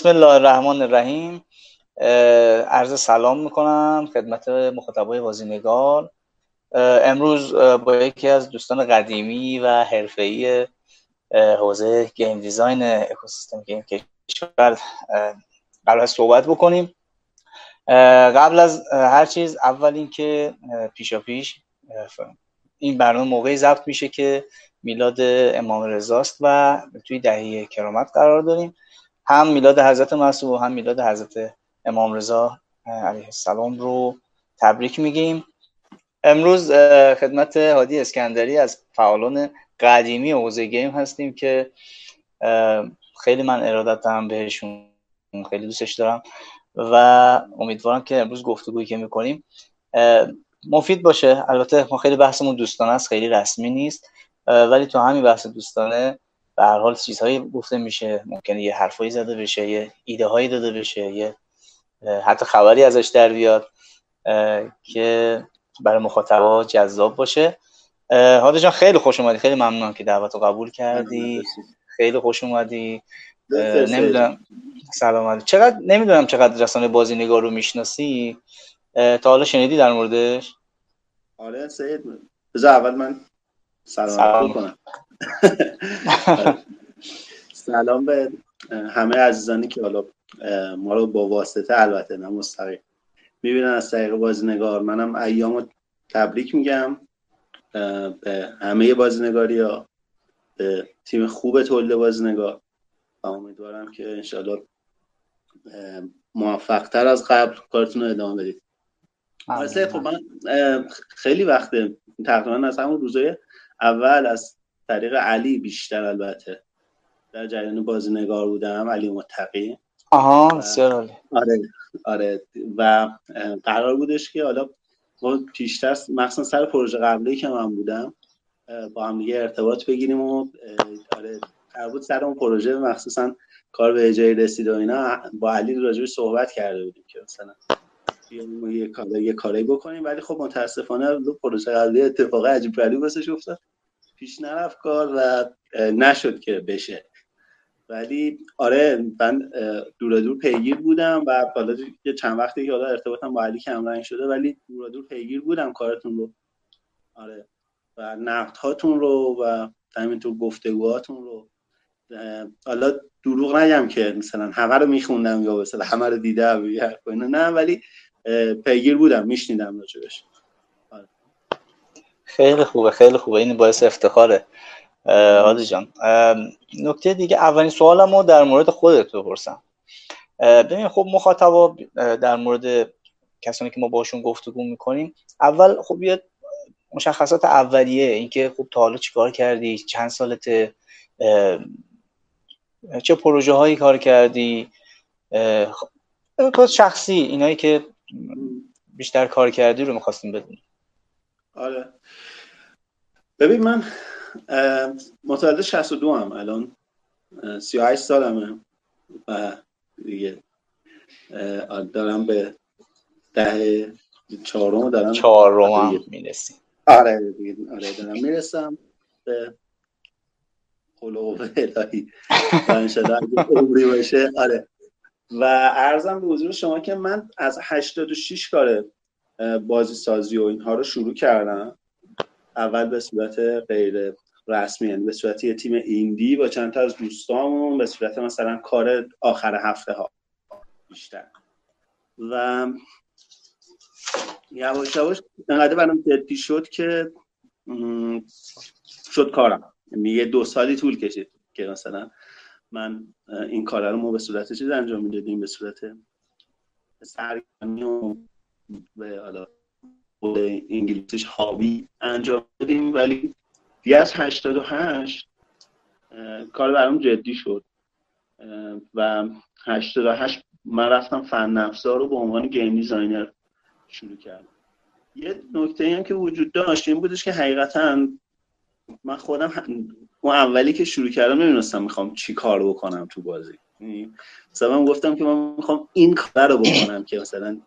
بسم الله الرحمن الرحیم. عرض سلام می‌کنم خدمت مخاطبای بازینگار. امروز با یکی از دوستان قدیمی و حرفه‌ای حوزه گیم دیزاین اکوسیستم گیم کشور قرار صحبت بکنیم. قبل از هر چیز اول اینکه پیشا پیش این برنامه موقعی ضبط میشه که میلاد امام رضاست و توی دهه کرامت قرار داریم. هم میلاد حضرت مسیح و هم میلاد حضرت امام رضا علیه السلام رو تبریک میگیم. امروز خدمت هادی اسکندری از فعالان قدیمی حوزه گیم هستیم که خیلی من ارادت دارم بهشون خیلی دوستش دارم و امیدوارم که امروز گفتگویی که می‌کنیم مفید باشه. البته ما خیلی بحثمون دوستانه است خیلی رسمی نیست ولی تو همین بحث دوستانه به هر حال چیزهایی گفته میشه ممکنه یه حرفایی زده بشه یه ایده هایی داده بشه یه حتی خبری ازش در بیاد که برای مخاطبا جذاب باشه. حالا جان خیلی خوش اومدی. خیلی ممنونم که دعوت رو قبول کردی. خیلی خوش اومدی. نمی‌دونم. سلام چقدر نمی‌دونم چقدر رسانه بازی نگار رو می‌شناسی. تا حالا شنیدی در موردش؟ آره سید بذار اول من سلام, سلام. کنم. سلام به همه عزیزانی که حالا ما رو با واسطه البته نه مستقیم. می‌بینن از طریق بازینگار. منم ایام رو تبریک میگم به همه بازینگاری ها به تیم خوب تولید بازینگار. و امیدوارم که انشالله موفق تر از قبل کارتون رو ادامه بدید. خب من خیلی وقته. تقریبا از همون روزای اول از طریق علی بیشتر البته. در جریان بازینگار بودم علی متقی. آها بسیار آره آره. و قرار بودش که حالا ما پیشتر مخصوصا سر پروژه قبلی که من بودم با هم دیگه ارتباط بگیریم و آره بود سر اون پروژه مخصوصا کار به اجای رسید و اینا با علی راجبی صحبت کرده بودیم که مثلا یه کاری یه کاری بکنیم. ولی خب متاسفانه پروژه قبلی اتفاق عجیب غریبی واسش افتاد. پیش نرفت کار و نشد که بشه. ولی آره من دور دور پیگیر بودم و حالا یه چند وقتی که حالا ارتباطم با علی کم شده ولی دور دور پیگیر بودم کارتون رو. آره. و نقد هاتون رو و همینطور گفتگوهاتون رو. حالا دروغ نگم که مثلا همه رو میخوندم یا مثلا همه رو دیدم نه ولی پیگیر بودم میشنیدم راجبش. خیلی خوبه خیلی خوبه. این باعث افتخاره. حالی جان. نکته دیگه اولین سوالم رو در مورد خودت بپرسم. ببین خب مخاطبا در مورد کسانی که ما باشون گفتگو می‌کنیم اول خب یه مشخصات اولیه اینکه خب تا حالا چیکار کردی؟ چند سالت چه پروژه هایی کار کردی؟ خب شخصی اینایی که بیشتر کار کردی رو می‌خواستیم بدونیم. آره. ببین من متولد 62 هم الان. 38 سالمه. و دیگه دارم به ده چهارم دارم. چهارم هم می‌رسی آره دیگه آره دارم می‌رسم به قلوب الهی. انشالله عمری باشه. آره. و ارزم به حضور شما که من از 86 کار بازی سازی و اینها رو شروع کردم اول به صورت غیر رسمی یعنی به صورت یه تیم ایندی با چند تا از دوستامون به صورت مثلا کار آخر هفته ها بیشتر. و یواش یواش انقدر برام جدی شد که شد کارم. یعنی یه دو سالی طول کشید که مثلا من این کار رو ما به صورت چیز انجام می‌دادیم؟ به صورت سرگرمی و به حالا انگلیسیش هابی انجام دادیم ولی دیگه از 88 کار برام جدی شد. و 88 من رفتم فن رو به عنوان game designer شروع کردم. یه نکته هم که وجود داشت این بودش که حقیقتا من خودم اون اولی که شروع کردم نمی‌دونستم می‌خوام چی کار بکنم تو بازی. یعنی مثلا گفتم که من می‌خوام این کار رو بکنم که مثلا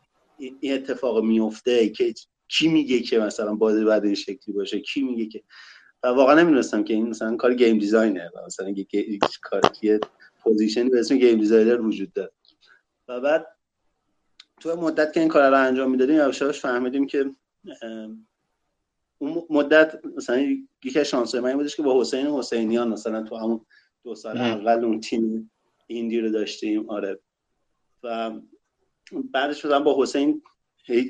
این اتفاق میفته که کی میگه که مثلا بازی باید این شکلی باشه؟ کی میگه که؟ و واقعا نمی‌دونستم که این مثلا کار game design ه و مثلا یه کار position ی به اسم game designer وجود داره. و بعد تو مدت که این کار رو انجام می‌دادیم یواش فهمیدیم که اون مدت مثلا یکی از شانسای من بودش که با حسین حسینیان مثلا تو همون دو سال اول اون تیم indie رو داشتیم. آره. و بعدش مثلا با حسین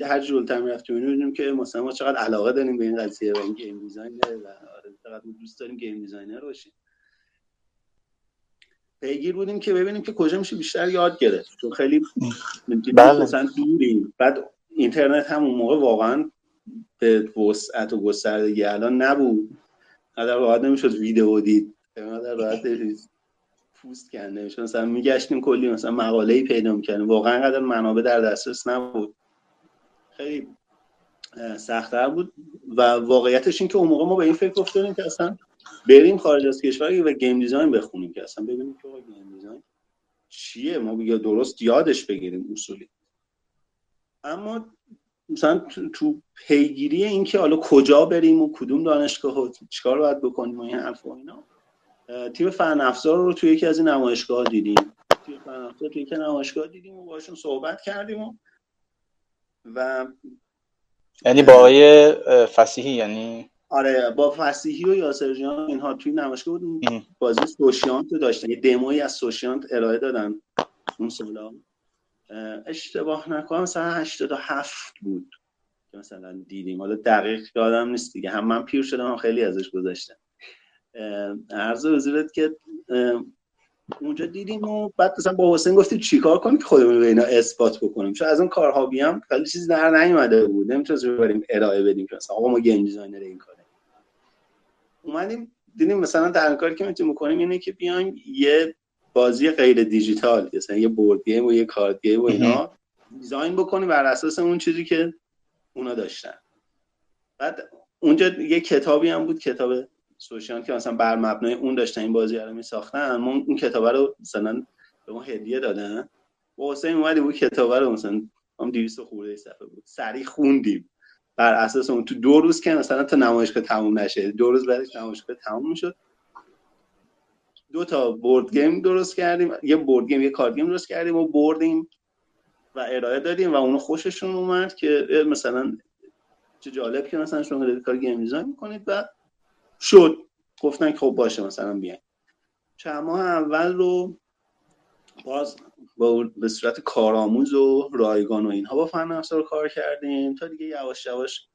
هر جلوتر می‌رفتیم اینو که مثلا ما چقدر علاقه داریم به این قضیه و این game designer و آره چقدر دوست داریم game designer باشیم. پیگیر بودیم که ببینیم که کجا میشه بیشتر یاد گرفت. چون خیلی بله. مثلا دوریم. بعد اینترنت هم اون موقع واقعا به وسعت و گستردگی الان نبود. قدر راحت نمی‌شد ویدیو دید. قدر راحت پوست کنده مثلا میگشتیم کلی مثلا مقاله پیدا می‌کنیم واقعا قدر منابع در دسترس نبود. خیلی سختتر بود. و واقعیتش این که اون موقع ما به این فکر افتادیم که اصلا بریم خارج از کشور و game design بخونیم که اصلا ببینیم که game design چیه؟ ما یا درست یادش بگیریم اصولی. اما مثلا تو پیگیری اینکه حالا کجا بریم و کدوم دانشگاه و چیکار باید بکنیم و این حرف و اینا تیم فن افزار رو توی یکی از این نمایشگاه دیدیم. تیم فن افزار توی یکی نمایشگاه دیدیم و باشون صحبت کردیم و و یعنی با آقای فسیحی یعنی آره با فسیحی و یاسر جان اینها توی نمایشگاه بودیم. بازی سوشیانت رو داشتن. یه دموی از سوشیانت ارائه دادن اون سالا. اشتباه نکنم مثلا 87 بود که مثلا دیدیم. حالا دقیق یادم نیست دیگه. هم من پیر شدم هم خیلی ازش گذاشتم عرض حضورت که اونجا دیدیم و بعد مثلا با حسین گفتیم چیکار کنیم که خودمون به اینا اثبات بکنیم. چون از اون کارهابی هم خیلی چیزی در نیومده بود. نمی‌تونستیم ببریم ارائه بدیم که مثلا آقا ما game designer این کاره. اومدیم دیدیم مثلا در کاری که می‌تونیم بکنیم اینه که بیایم یه بازی غیر دیجیتال مثلا یه board game و یه card game و اینا design بکنیم بر اساس اون چیزی که اونا داشتن. بعد اونجا یه کتابی هم بود کتاب سوشیانت که مثلا بر مبنای اون داشتن این بازی رو میساختن ما اون کتاب رو مثلا به ما هدیه دادن. با حسین اومدی بود کتاب رو مثلا هم 200 خورده صفحه بود. سریع خوندیم. بر اساس اون تو دو روز که مثلا تا نمایشگاه تموم نشه. دو روز بعدش نمایشگاه تموم می‌شد. دو تا board game درست کردیم. یه board game یه card game درست کردیم و بردیم و ارائه دادیم و اونا خوششون اومد که مثلا چه جالب که مثلا شما دارید کار game design می‌کنید و شد. گفتن که خب باشه مثلا بیاین. چند ماه اول رو باز با به صورت کارآموز و رایگان و اینها با فن افزار کار کردیم. تا دیگه یواش یواش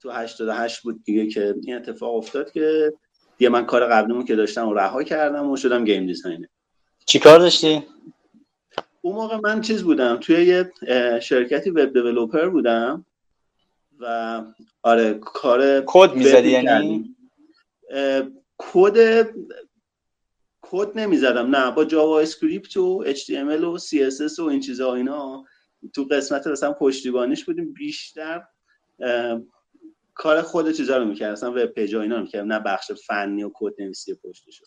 تو 88 بود دیگه که این اتفاق افتاد که دیگه من کار قبلیمون که داشتم و رها کردم و شدم game designer. چی کار داشتی؟ اون موقع من چیز بودم توی یه شرکتی web developer بودم و آره کار کد می‌زدی یعنی؟ کد کد نمی‌زدم. نه با JavaScript و HTML و CSS و این چیزا اینا تو قسمت مثلا پشتیبانیش بودیم. بیشتر کار خود چیزا رو می‌کرد مثلا web page اینا رو می‌کردم. نه بخش فنی و کد نویسی پشتش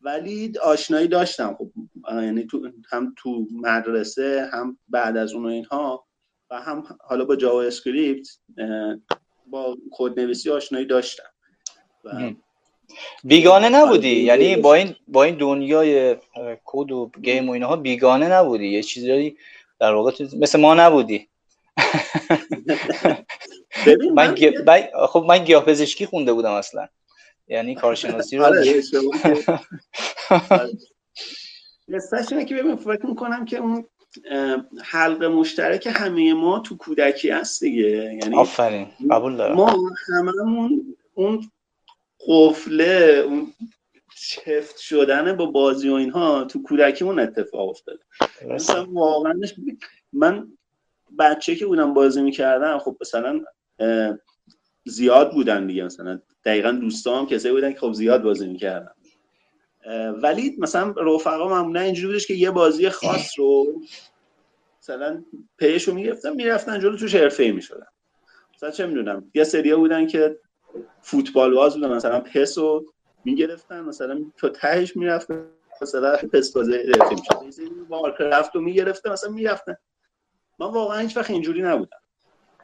ولی آشنایی داشتم. خب یعنی تو هم تو مدرسه هم بعد از اون و اینها و هم حالا با JavaScript با کد نویسی آشنایی داشتم. و بیگانه نبودی؟ یعنی با این با این دنیای کد و گیم و اینها بیگانه نبودی؟ یه چیزی در واقع مثل ما نبودی. من, خب من گیاهپزشکی خونده بودم اصلا. یعنی کارشناسی رو آره، اینه که ببین فکر می‌کنم که اون حلقه مشترک همه ما تو کودکی هست دیگه. یعنی آفرین قبول دارم. ما هممون اون قفله اون چفت شدن با بازی و اینها تو کودکیمون اتفاق افتاده مثلا واقعا من بچه که بودم بازی می‌کردم خب مثلا زیاد بودن دیگه. مثلا دقیقا دوستام کسایی بودن که خب زیاد بازی می‌کردن. ولی مثلا رفقا معمولا اینجوری بودش که یه بازی خاص رو مثلا پیش رو می‌گرفتن می‌رفتن جلو توش حرفه ای می‌شدن. مثلا چه می‌دونم یه سریا بودن که فوتبال باز بودن. مثلا پس رو می‌گرفتن مثلا تو تهش می‌رفتن مثلا پس بازی حرفه می‌شد وارکرافت رو می‌گرفتن مثلا می‌رفتن. من واقعا هیچ وقت اینجوری نبودم.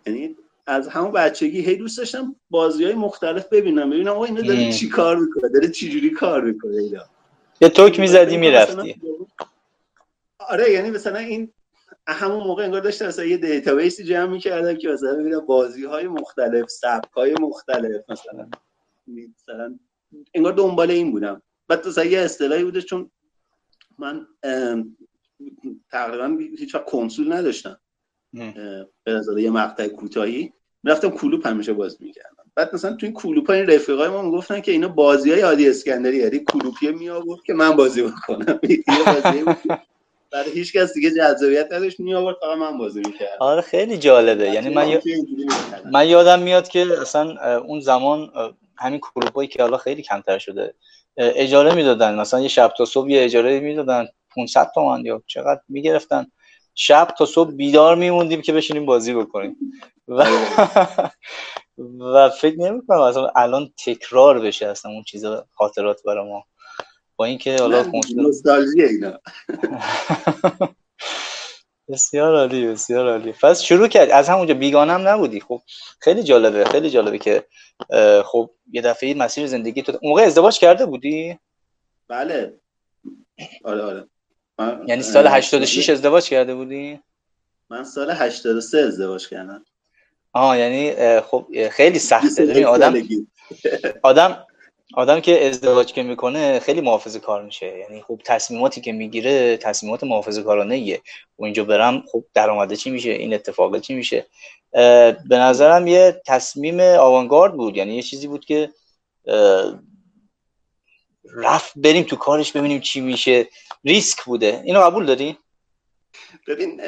یعنی از همون بچگی هی دوست داشتم بازی های مختلف ببینم ببینم آقا اینا داره چی کار می‌کنه داره چی جوری کار می‌کنه اینا. یه توک می‌زدی می‌رفتی. آره یعنی مثلا این همون موقع انگار داشته مثلا یه database ی جمع می‌کردم که مثلا ببینم بازی های مختلف سبک های مختلف مثلا مثلا انگار دنبال این بودم. بعد مثلا یه اصطلاحی بوده چون من تقریبا هیچ وقت کنسول نداشتم. به یه مقطع کوتاهی. رفتم کلوپ همیشه بازی می‌کردم. بعد مثلا تو این کلوپ این رفیقای ما گفتن که اینا بازی های هادی اسکندری یعنی کلوپیه می آورد که من بازی بکنم یه بازی برای هیچ کس دیگه جذابیت نداشت می آورد فقط من بازی می‌کردم. آره خیلی جالبه. یعنی من, من یادم میاد که اصلا اون زمان همین کلوپایی که حالا خیلی کمتر شده اجاره می‌دادن. مثلا یه شب تا صبح یه اجاره می‌دادن. 500 تومن یا چقدر می‌گرفتن. شب تا صبح بیدار میموندیم که بشینیم بازی بکنیم. و, و فکر نمی کنم اصلا الان تکرار بشه اصلا اون چیزا خاطرات برای ما. با اینکه حالا نوستالژی اینا. بسیار عالی بسیار عالی. پس شروع کرد. از همونجا بیگانم نبودی. خب خیلی جالبه خیلی جالبه که خب یه دفعه مسیر زندگی تو موقع ازدواج کرده بودی؟ بله. آره آره. یعنی سال 86 ازدواج کرده بودی؟ من سال 83 ازدواج کردم. آه یعنی خب خیلی سخته. آدم آدم آدم که ازدواج که می‌کنه خیلی محافظه کار میشه یعنی خب تصمیماتی که می‌گیره تصمیمات محافظه کارانه ایه و اینجا برم خب درآمده چی میشه این اتفاق چی میشه. به نظرم یه تصمیم آوانگارد بود. یعنی یه چیزی بود که رفت بریم تو کارش ببینیم چی میشه. ریسک بوده. اینو قبول داری؟ ببین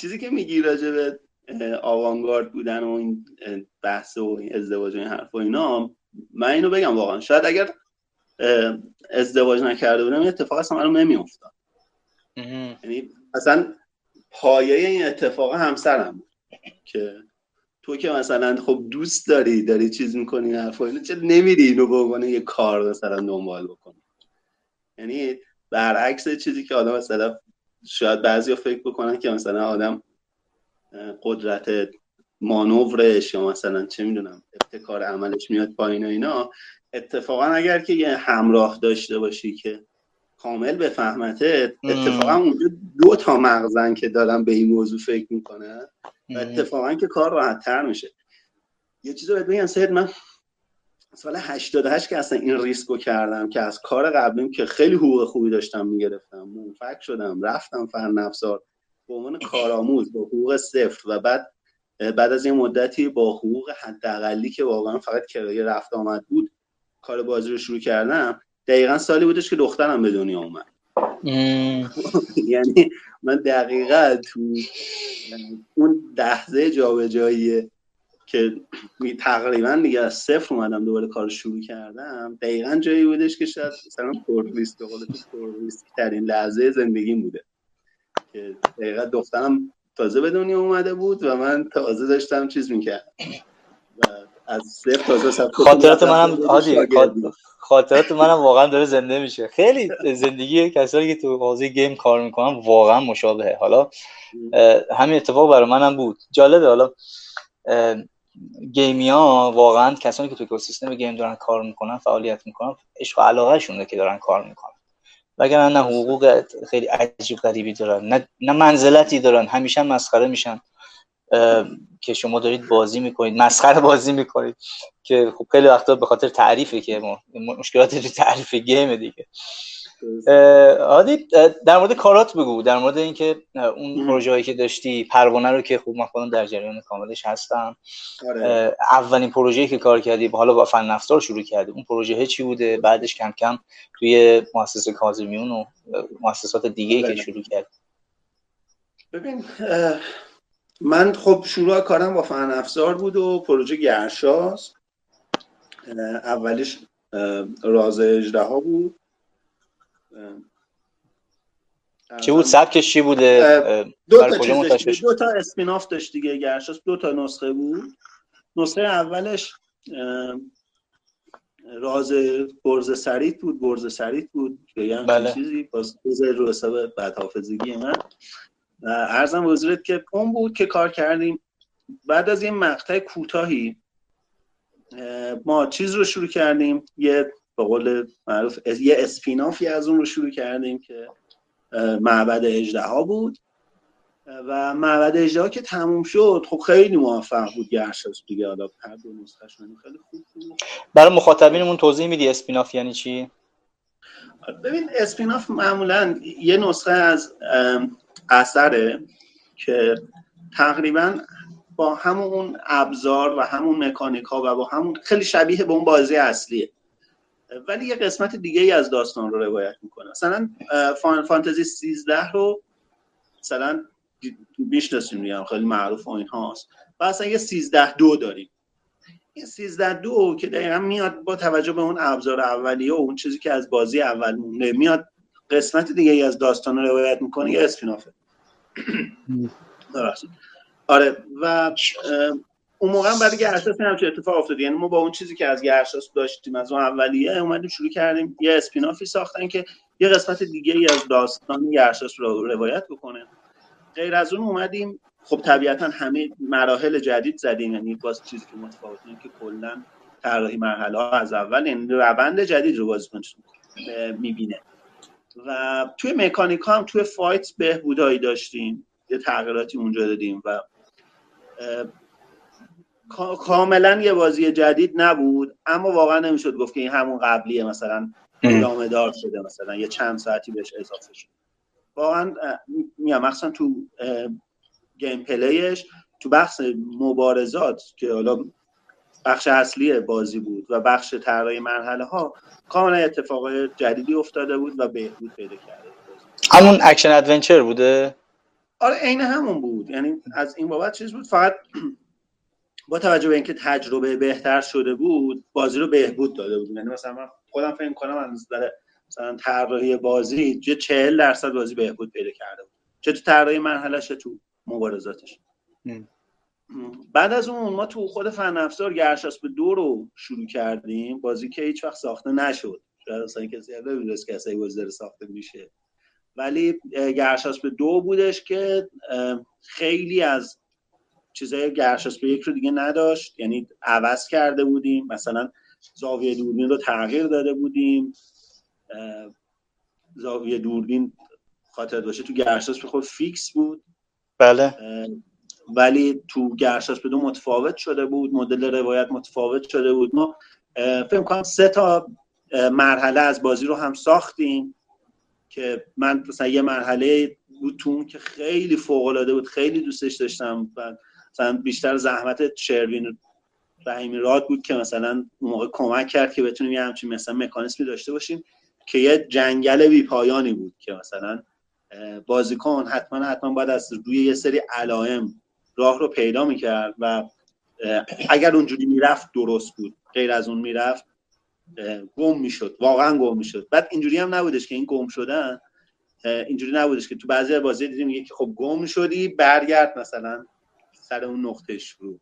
چیزی که میگی راجع به آوانگارد بودن و این بحث و ازدواج و این حرف و اینا من اینو بگم واقعا. شاید اگر ازدواج نکرده بودم این اتفاق اصلا برام نمیافتاد. یعنی اصلا پایه این اتفاق همسرم بود که تو که مثلا خب دوست داری داری چیز می‌کنی حرف اینو چه نمیری اینو به عنوان یه کار مثلا دنبال بکنی؟ یعنی برعکس چیزی که آدم مثلا شاید بعضی فکر بکنن که مثلا آدم قدرت مانورش یا مثلا چه می‌دونم ابتکار عملش میاد پایین و اینا اتفاقا اگر که یه همراه داشته باشی که کامل بفهمته اتفاقا اونجا دو تا مغزن که دارن به این موضوع فکر می‌کنه و اتفاقا که کار راحت تر میشه. یه چیز رو بگم سید من سال 88 که اصلا این ریسکو کردم که از کار قبلیم که خیلی حقوق خوبی داشتم می‌گرفتم منفک شدم رفتم فن افزار به عنوان کارآموز با حقوق صفر و بعد بعد از این مدتی با حقوق حداقلی که واقعا فقط کرایه رفت آمد بود کار بازی رو شروع کردم. دقیقا سالی بودش که دخترم به دنیا اومد. یعنی من دقیقا تو اون لحظه جابجایی که تقریبا دیگه از صفر اومدم دوباره کار شروع کردم دقیقا جایی بودش که شاید مثلا پرلیست به قول ترین لحظه زندگیم بوده. که دقیقا دخترم تازه به دنیا اومده بود و من تازه داشتم چیز می‌کردم. از صفر تازه خاطرات منم عادی خاطرات منم واقعا داره زنده میشه. خیلی زندگی کسایی که تو حوزه گیم کار می‌کنن واقعا مشابهه. حالا همین اتفاق برای منم بود. جالبه حالا گیمی ها واقعا کسانی که تو اکوسیستم گیم دارن کار می‌کنن فعالیت می‌کنن عشق و علاقه شونه که دارن کار می‌کنن. وگرنه نه حقوق خیلی عجیب غریبی دارن نه, نه منزلتی دارن همیشه مسخره میشن. که شما دارید بازی می‌کنید مسخره بازی می‌کنید. که خب خیلی وقتا به خاطر تعریفه که ما مشکلات تو تعریف گیم دیگه. عادی در مورد کارات بگو در مورد اینکه اون پروژه هایی که داشتی پروانه رو که خوب من خودم در جریان کاملش هستم. آره. اولین پروژه‌ای که کار کردی حالا با فن افزار شروع کردی. اون پروژه چی بوده؟ بعدش کم کم توی مؤسسه کاظمیون و مؤسسات دیگه که بله. شروع کردی. ببین من خب شروع کارم با فن افزار بود و پروژه گرشاست اولش راز اجده ها بود. چی بود؟ سبکش چی بوده؟ دو تا چیز دو تا اسپیناف داشت دیگه گرشاس. دو تا نسخه بود. نسخه اولش راز برز سریت بود برز سریت بود که بله. چیزی. باز رو حساب بعد حافظگی من ارزم وزیرت که اون بود که کار کردیم. بعد از یه مقطع کوتاهی ما چیز رو شروع کردیم. یه به قول معروف یه اسپینافی از اون رو شروع کردیم که معبد اجده ها بود و معبد اجده ها که تموم شد خب خیلی موفق بود گرشاس دیگه. حالا هر دو خیلی خوب بود برای مخاطبینمون توضیح میدی اسپیناف یعنی چی؟ ببین اسپیناف معمولا یه نسخه از اثره که تقریبا با همون ابزار و همون مکانیک ها و با همون خیلی شبیه به اون بازی اصلیه. ولی یه قسمت دیگه ای از داستان رو روایت می‌کنه. مثلا فان فانتزی 13 رو مثلا می‌شناسیم میگم خیلی معروف و این هاست و اصلا یه 13 دو داریم. این 13 دو که دقیقا میاد با توجه به اون ابزار اولیه و اون چیزی که از بازی اول مونده میاد قسمت دیگه ای از داستان رو روایت می‌کنه یه اسپینافه. آره و اون موقع برای گرشاس هم چه اتفاق افتاد یعنی ما با اون چیزی که از گرشاس داشتیم از اون اولیه اومدیم شروع کردیم یه اسپینافی ساختن که یه قسمت دیگه ای از داستان گرشاس رو روایت بکنه. غیر از اون اومدیم خب طبیعتا همه مراحل جدید زدیم یعنی باز چیزی که متفاوته که کلا طراحی مرحله ها از اول یعنی روند جدید رو بازیکن می‌بینه. و توی مکانیک هم توی فایت بهبودایی داشتیم یه تغییراتی اونجا دادیم و کاملا یه بازی جدید نبود اما واقعا نمی‌شد گفت که این همون قبلیه مثلا ادامه دار شده مثلا یه چند ساعتی بهش اضافه شد. واقعا میام مثلا تو gameplay ش تو بخش مبارزات که حالا بخش اصلی بازی بود و بخش طراحی مرحله ها کاملا اتفاق جدیدی افتاده بود و بهبود پیدا کرده همون action adventure بوده؟ آره عین همون بود. یعنی از این بابت چیز بود فقط با توجه به اینکه تجربه بهتر شده بود بازی رو بهبود داده بود یعنی مثلا من خودم فکر کنم از نظر مثلا طراحی بازی چه 40 درصد بازی بهبود پیدا کرده بود. چه تو طراحی مرحلهش تو مبارزاتش. بعد از اون ما تو خود فن افزار به دو رو شروع کردیم. بازی که هیچ وقت ساخته نشد. شاید اصلا کسی نمی‌دونست که اصلا بازی ساخته میشه. ولی به دو بودش که خیلی از چیزای به یک رو دیگه نداشت. یعنی عوض کرده بودیم. مثلا زاویه دوربین رو تغییر داده بودیم. زاویه دوربین خاطر باشه تو گرشاس به خود فیکس بود. بله. ولی تو گرشاس به دو متفاوت شده بود. مدل روایت متفاوت شده بود. ما فکر کنم سه تا مرحله از بازی رو هم ساختیم که من مثلا یه مرحله بود تو که خیلی فوق العاده بود. خیلی دوستش داشتم. و مثلا بیشتر زحمت شروین رحیمی راد بود که مثلا اون موقع کمک کرد که بتونیم یه همچین مثلا مکانیزمی داشته باشیم که یه جنگل بی پایانی بود که مثلا بازیکن حتما حتما باید از روی یه سری علائم راه رو پیدا می‌کرد و اگر اونجوری می‌رفت درست بود. غیر از اون می‌رفت گم می‌شد. واقعا گم می‌شد. بعد اینجوری هم نبودش که این گم شدن اینجوری نبودش که تو بعضی بازی دیدیم که خب گم شدی برگرد مثلا. سر اون نقطه شروع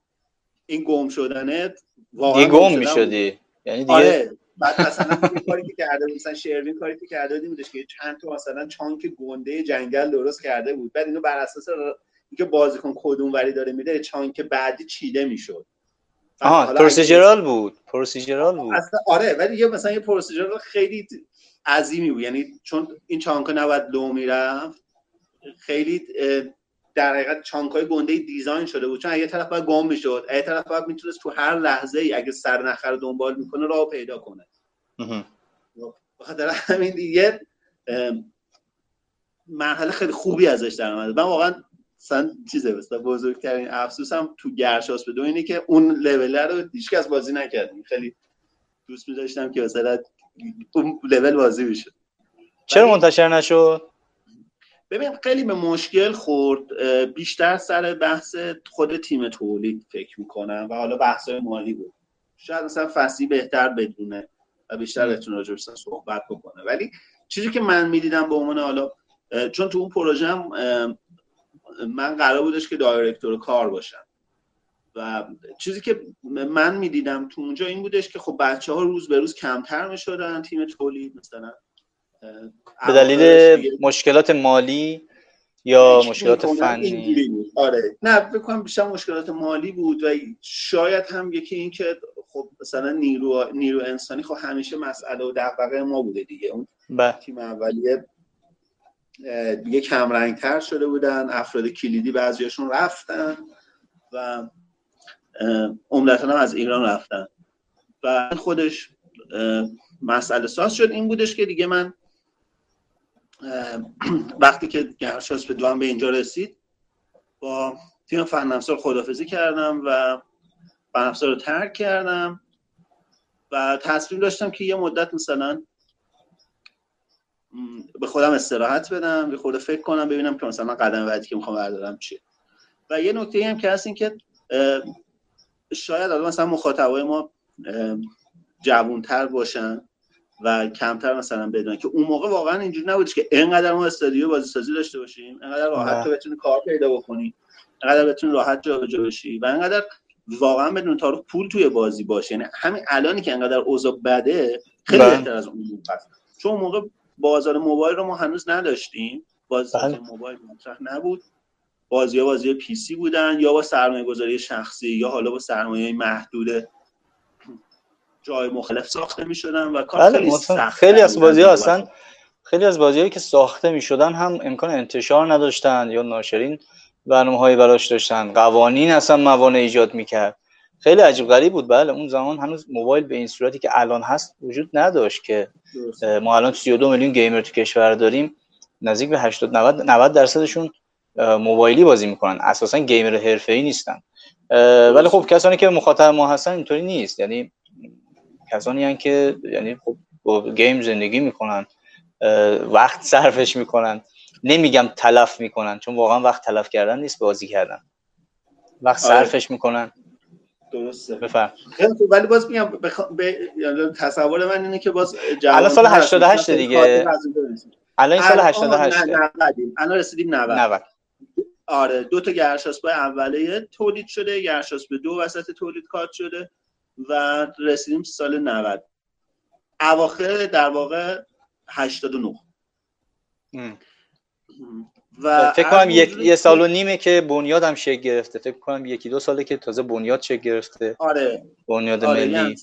این گم شدنه واقعا گم می‌شدی. یعنی دیگه آره بعد مثلا کاری که کرده بود مثلا شروین کاری که کرده بودش که چند تا مثلا چانک گنده جنگل درست کرده بود. بعد اینو بر اساس اینکه بازیکن کدوم وری داره میده chunk بعدی چیده می‌شد. آها پروسیجرال بود. پروسیجرال بود. آره ولی یه مثلا یه procedural خیلی عظیمی بود. یعنی چون این chunk نباید لو می‌رفت خیلی در حقیقت chunkای گنده design شده بود. چون اگه طرف باید گم می‌شد اگه طرف باید می‌تونست تو هر لحظه ای اگه سر نخ رو دنبال می‌کنه راه پیدا کنه. بخاطر همین دیگه مرحله خیلی خوبی ازش در اومده. من واقعا مثلا چیزه مثلا بزرگترین افسوسم تو گرشاس به اینه که اون لول رو هیچکس بازی نکردیم خیلی دوست می‌داشتم که مثلا اون لول بازی بشه چرا منتشر نشد؟ ببین خیلی به مشکل خورد. بیشتر سر بحث خود تیم تولید فکر می‌کنم و حالا بحث مالی بود. شاید مثلا فصلی بهتر بدونه و بیشتر بتونه راجع صحبت بکنه. ولی چیزی که من می‌دیدم به عنوان حالا چون تو اون پروژه هم من قرار بودش که دایرکتور کار باشم. و چیزی که من می‌دیدم تو اونجا این بودش که خب بچه ها روز به روز کمتر می‌شدن تیم تولید مثلا به دلیل مشکلات مالی یا مشکلات فنی؟ آره. نه بکنم بیشتر مشکلات مالی بود و شاید هم یکی این که خب مثلا نیرو نیرو انسانی خب همیشه مسئله و دغدغه ما بوده دیگه. اون بله. تیم اولیه دیگه کم تر شده بودن افراد کلیدی بعضیاشون رفتن و عمدتا هم از ایران رفتن. و خودش مسئله ساز شد. این بودش که دیگه من وقتی که گرشاس به دوام به اینجا رسید با تیم فن افزار خدافزی کردم و فن افزار رو ترک کردم و تصمیم داشتم که یه مدت مثلا به خودم استراحت بدم به خود فکر کنم ببینم که مثلا قدم بعدی که می‌خوام بردارم چیه. و یه نکته هم که هست این که شاید مثلا مخاطبای ما جوانتر باشن. و کمتر مثلا بدونن که اون موقع واقعا اینجوری نبودش که اینقدر ما استادیو بازی سازی داشته باشیم اینقدر راحت تو بتونی کار پیدا بکنی اینقدر بتونی راحت جابجا بشی و اینقدر واقعا بدون تعارف پول توی بازی باشه. یعنی همین الانی که اینقدر اوضاع بده خیلی بله. بهتر از اون موقع چون اون موقع بازار موبایل رو ما هنوز نداشتیم. بازار بله. موبایل مطرح نبود. بازی ها بازی پی سی بودن یا با سرمایه گذاری شخصی یا حالا با سرمایه محدود جای مختلف ساخته می شدن و کار بله، خیلی سخت خیلی از بازی ها اصلا خیلی از بازی که ساخته می شدن هم امکان انتشار نداشتن یا ناشرین برنامه هایی براش داشتن. قوانین اصلا موانع ایجاد می‌کرد. خیلی عجیب غریب بود. بله اون زمان هنوز موبایل به این صورتی که الان هست وجود نداشت که ما الان 32 میلیون گیمر تو کشور داریم. نزدیک به 80 90 90 درصدشون موبایلی بازی می‌کنن. اساسا گیمر حرفه‌ای نیستن. ولی خب کسانی که مخاطب ما هستن اینطوری نیست. یعنی کسانی هستن که یعنی خب با گیم زندگی می‌کنن وقت صرفش می‌کنن. نمیگم تلف می‌کنن چون واقعا وقت تلف کردن نیست بازی کردن. وقت آره. صرفش می‌کنن. درسته. بفهم ولی باز میگم بخ... یعنی تصور من اینه که باز الان سال 88 دیگه. الان سال 88 الان رسیدیم 90 90 آره دو تا گرشاسب اولیه تولید شده گرشاسب دو وسط تولید کات شده. و رسیدیم سال 90 اواخر در واقع 89 و فکر کنم یک یه سال و نیمه که بنیاد هم شکل گرفته. فکر کنم یکی دو ساله که تازه بنیاد شکل گرفته. آره. بنیاد آره ملی.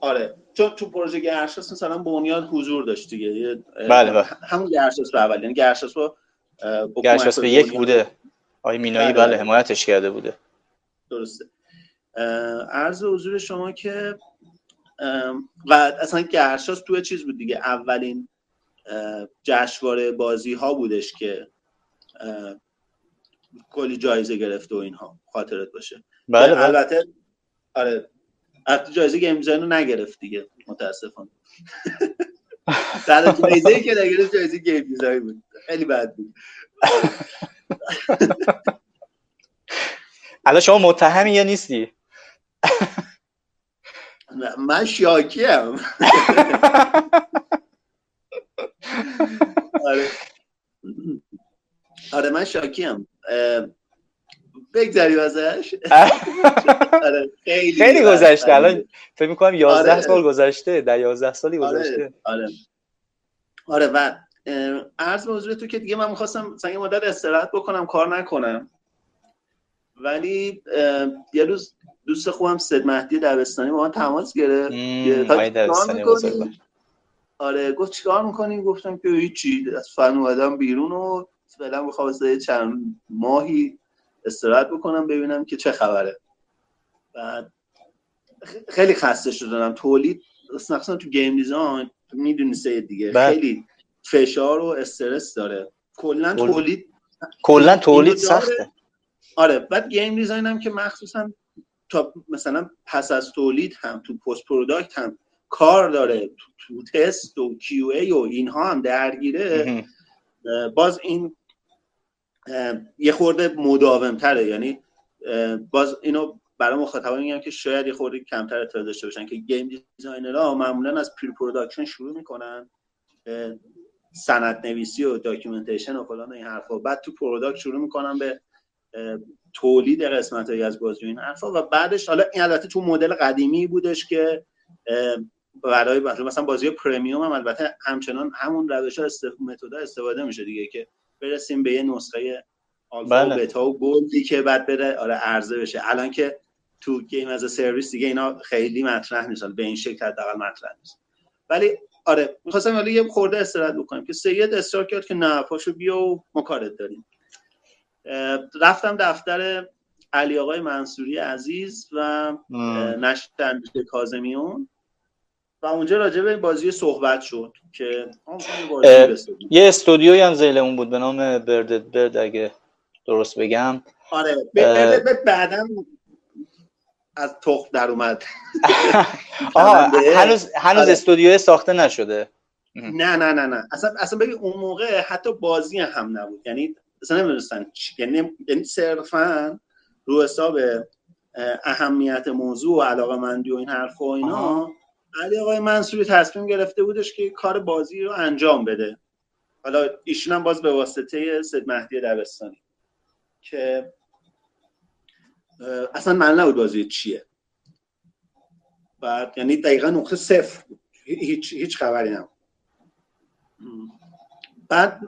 آره. چون تو پروژه گرشاس مثلا بنیاد حضور داشت دیگه. بله بله. همون گرشاس به اول. یعنی گرشاس با گرشاس به یک بوده. آقای مینایی بله, بله. حمایتش کرده بوده. درسته. عرض حضور شما که و اصلا گرشاس تو چیز بود دیگه اولین جشنواره بازی ها بودش که کلی جایزه گرفته و اینها خاطرت باشه. بله, بله. البته آره البته جایزه game design رو نگرفت دیگه متاسفانه. در جایزه که نگرفت جایزه game design بود. خیلی بد بود. الان شما متهمی یا نیستی؟ من شاکیم آره. آره من شاکیم بگذاریم ازش. آره خیلی خیلی گذشته. الان فکر می‌کنم 11 آره. سال گذشته. در 11 سالی آره، گذشته. آره. آره و عرض موضوع تو که دیگه من می‌خواستم مثلا یه مدت استراحت بکنم کار نکنم. ولی یه روز دوست خوبم سید مهدی دبستانی با من تماس گرفت. آره گفت چیکار می‌کنیم گفتم که هیچی از فن اومدم بیرون و فعلا می‌خوام چند ماهی استراحت بکنم ببینم که چه خبره. بعد خیلی خسته شدم. تولید مثلا تو گیم دیزاین می‌دونی سید دیگه. بله. خیلی فشار و استرس داره. کلا تولید کلا تولید سخته. آره بعد game design هم که مخصوصا تا مثلا پس از تولید هم تو post product هم کار داره تو, تو تست و QA و اینها هم درگیره. باز این یه خورده مداوم تره یعنی باز اینو برای مخاطبان میگم که شاید یه خورده کمتر اطلاع داشته باشن که game designerها معمولا از pre-production شروع می‌کنن. سند نویسی و documentation و فلان این حرفا بعد تو product شروع می‌کنن به تولید قسمت هایی از بازی این حرفا و بعدش حالا این البته تو مدل قدیمی بودش که برای مثلا بازی premium هم البته همچنان همون روش ها متد استفاده میشه دیگه که برسیم به یه نسخه آلفا بله. و بتا و gold ای که بعد بره آره عرضه بشه. الان که تو game as a service دیگه اینا خیلی مطرح نیست. به این شکل حداقل مطرح نیست. ولی آره می‌خواستم ولی یه خورده استراحت بکنیم که سید اصرار کرد که نه پاشو بیا و ما کارت داریم. رفتم دفتر علی آقای منصوری عزیز و نشر کازمیون. و اونجا راجع به بازی صحبت شد که یه استودیوی هم زیل اون بود به نام بردد برد اگه درست بگم. آره بردد بعدا از تخم در اومد. هنوز هنوز آره. استودیو ساخته نشده. نه نه نه نه. اصلا اصلا ببین اون موقع حتی بازی هم نبود. یعنی اصلا نمی‌دونستن یعنی یعنی صرفا رو حساب اهمیت موضوع و علاقه مندی و این حرف و اینا علی آقای منصوری تصمیم گرفته بودش که کار بازی رو انجام بده. حالا ایشون هم باز به واسطه سید مهدی دبستانی که اصلا من نبود بازی چیه. بعد یعنی دقیقا نقطه صفر هیچ هیچ خبری نبود. بعد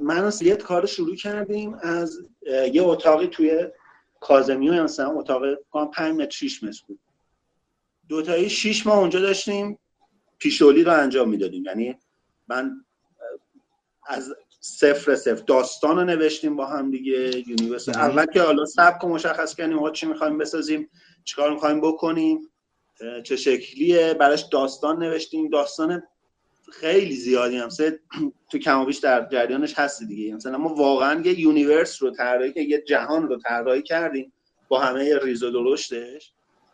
من و سید کار شروع کردیم از یه اتاقی توی کازمیو مثلا اتاق پنج متر شیش متر بود. دوتایی شیش ماه اونجا داشتیم پیشولی رو انجام می‌دادیم. یعنی من از صفر صفر داستان رو نوشتیم با هم دیگه universe. اول که حالا سبک مشخص کردیم ما چی می‌خوایم بسازیم چیکار می‌خوایم بکنیم چه شکلیه براش داستان نوشتیم. داستان خیلی زیادی هم. تو کمابیش در جریانش هست دیگه. مثلا ما واقعا یه universe رو طراحی که یه جهان رو طراحی کردیم با همه ریز و درشتش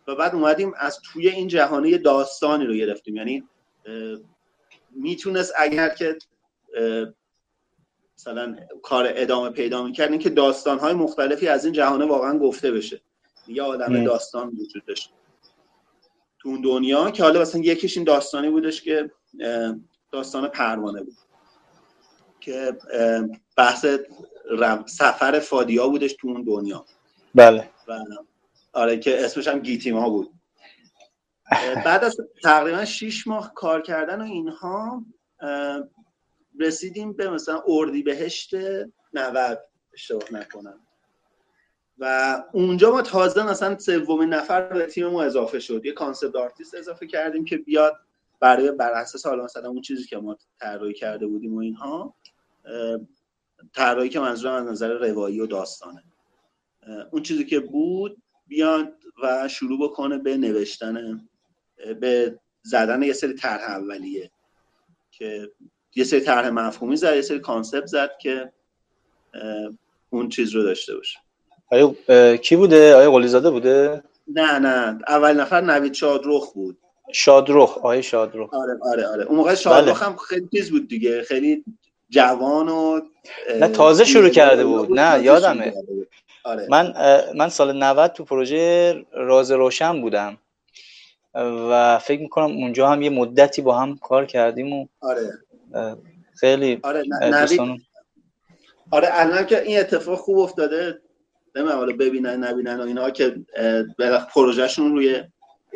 و بعد اومدیم از توی این جهانه یه داستانی رو گرفتیم. یعنی می‌تونست اگر که مثلا کار ادامه پیدا می‌کردیم که داستانهای مختلفی از این جهانه واقعا گفته بشه. یه آدم داستان وجود داشت. تو اون دنیا که حالا مثلا یکیش این داستانی بودش که داستان پروانه بود. که بحث سفر فادیا بودش تو اون دنیا. بله. و آره که اسمش هم گیتیما بود. بعد از تقریبا 6 ماه کار کردن و اینها رسیدیم به مثلا اردیبهشت 90 اشتباه نکنم. و اونجا ما تازه مثلا سومین نفر به تیم ما اضافه شد. یه concept artist اضافه کردیم که بیاد برای بر اساس حالا مثلا اون چیزی که ما طراحی کرده بودیم و اینها طراحی که منظورم از نظر روایی و داستانه. اون چیزی که بود بیاد و شروع بکنه به نوشتن به زدن یه سری طرح اولیه که یه سری طرح مفهومی زد یه سری کانسپت زد که اون چیز رو داشته باشه. آیا کی بوده؟ آیا قلی زاده بوده؟ نه نه. اول نفر نوید شادروخ بود. شادروخ آیا شادروخ. آره آره آره. اون موقع شادروخ بله. هم خیلی چیز بود دیگه. خیلی جوان و نه تازه شروع کرده بود. نه یادمه. آره. من من سال 90 تو پروژه راز روشن بودم. و فکر می‌کنم اونجا هم یه مدتی با هم کار کردیم و آره. خیلی آره دوستان آره الان که این اتفاق خوب افتاده نمی‌دونم حالا ببینن نبینن و اینا که پروژهشون روی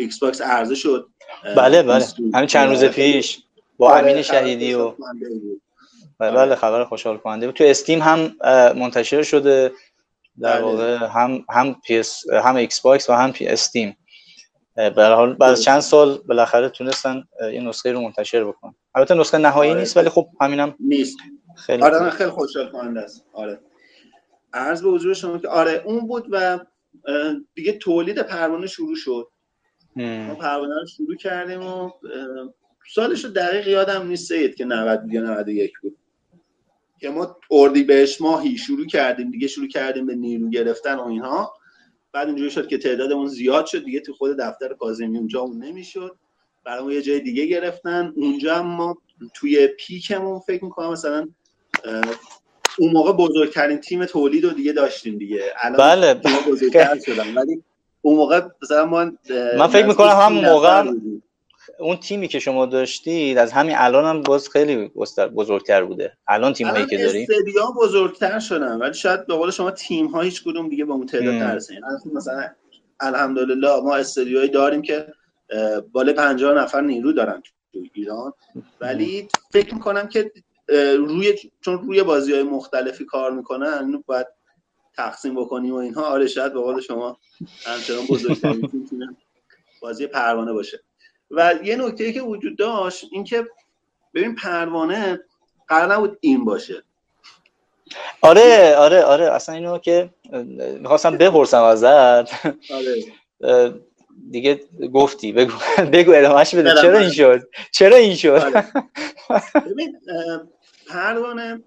ایکس باکس عرضه شد. بله بله. همین چند روز پیش با آره، امین شهیدی و بله, بله. خبر خوشحال کننده بود. تو استیم هم منتشر شده. در بله. واقع هم هم پی‌اس هم ایکس باکس و هم پی‌سی استیم به حال بعد چند سال بالاخره تونستن این نسخه رو منتشر بکنن. البته نسخه نهایی آره. نیست ولی خب همینم نیست. خیلی آره خیلی خوشحال کننده است. آره. عرض به حضور شما که آره اون بود و دیگه تولید پروانه شروع شد. ما پروانه رو شروع کردیم و سالش رو دقیق یادم نیست سید که 90 یا 91 بود. که ما اردی بهش ماهی شروع کردیم دیگه شروع کردیم به نیرو گرفتن و اینها. بعد اینجوری شد که تعدادمون زیاد شد دیگه تو خود دفتر کاظمی اونجا اون نمی‌شد. برای یه جای دیگه گرفتن. اونجا هم ما توی پیکمون فکر می‌کنم مثلا اون موقع بزرگترین تیم تولید رو دیگه داشتیم دیگه. الان بله. بزرگتر شدن. ولی اون موقع مثلا ما من فکر می‌کنم هم موقع اون تیمی که شما داشتید از همین الان هم باز خیلی بزرگتر بوده. الان تیم هایی که داریم استدیا بزرگتر شدن ولی شاید به قول شما تیم ها هیچ کدوم دیگه با اون تعداد نرسن مثلا الحمدلله ما استدیوهایی داریم که بالا 50 نفر نیرو دارن تو ایران. ولی فکر می‌کنم که روی چون روی بازی های مختلفی کار می‌کنن باید تقسیم بکنیم و اینها. آره شاید به قول شما همچنان بزرگترین بازی پروانه باشه. و یه نکته که وجود داشت اینکه ببین پروانه قرار نبود این باشه. آره آره آره. اصلا اینو که می‌خواستم بپرسم ازت. آره. دیگه گفتی بگو بگو ادامهش بده. چرا این شد؟ چرا این شد؟ آره. ببین پروانه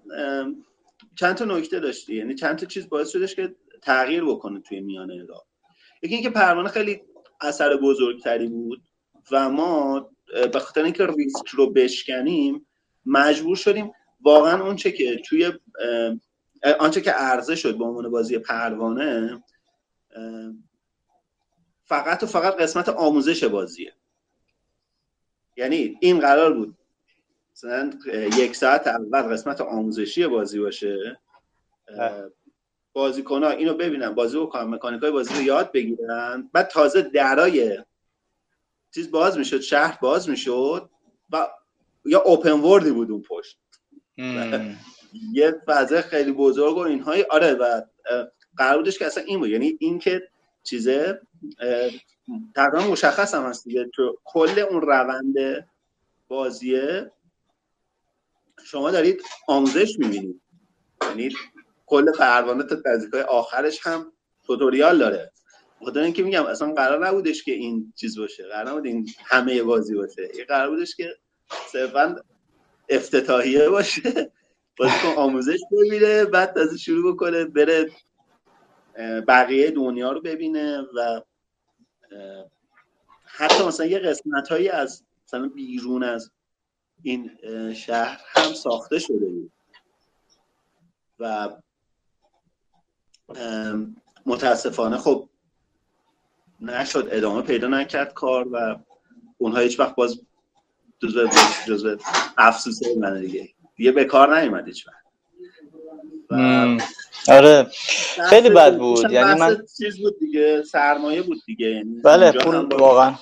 چند تا نکته داشتی؟ یعنی چند تا چیز باعث شدش که تغییر بکنه توی میانه راه. یکی اینکه پروانه خیلی اثر بزرگتری بود و ما به خاطر اینکه ریسک رو بشکنیم مجبور شدیم واقعا اون چه که توی آنچه که عرضه شد به عنوان بازی پروانه فقط و فقط قسمت آموزش بازیه. یعنی این قرار بود مثلا یک ساعت اول قسمت آموزشی بازی باشه. بازیکن ها اینو ببینن بازی بکنن مکانیک های بازی رو یاد بگیرن. بعد تازه درای چیز باز می‌شد شهر باز می‌شد و یا اوپن وردی بود اون پشت. یه فضا خیلی بزرگ و اینهای آره و قرار بودش که اصلا این بود. یعنی این که چیزه تقریبا مشخص هم هست دیگه. تو کل اون روند بازیه شما دارید آموزش می‌بینید. یعنی کل پروانه تا نزدیکای آخرش هم توتوریال داره. خاطر اینکه میگم اصلا قرار نبودش که این چیز باشه. قرار نبود این همه بازی باشه. این قرار بودش که صرفا افتتاحیه باشه. بازیکن آموزش ببینه بعد از شروع بکنه بره بقیه دنیا رو ببینه و حتی مثلا یه قسمت هایی از مثلا بیرون از این شهر هم ساخته شده بود. و متاسفانه خب نشد ادامه پیدا نکرد کار و اونها هیچ وقت باز جزء جزء افسوسه من دیگه. دیگه به کار نیومد هیچ وقت. آره. خیلی بد بود. یعنی من چیز بود دیگه سرمایه بود دیگه. یعنی بله پول واقعا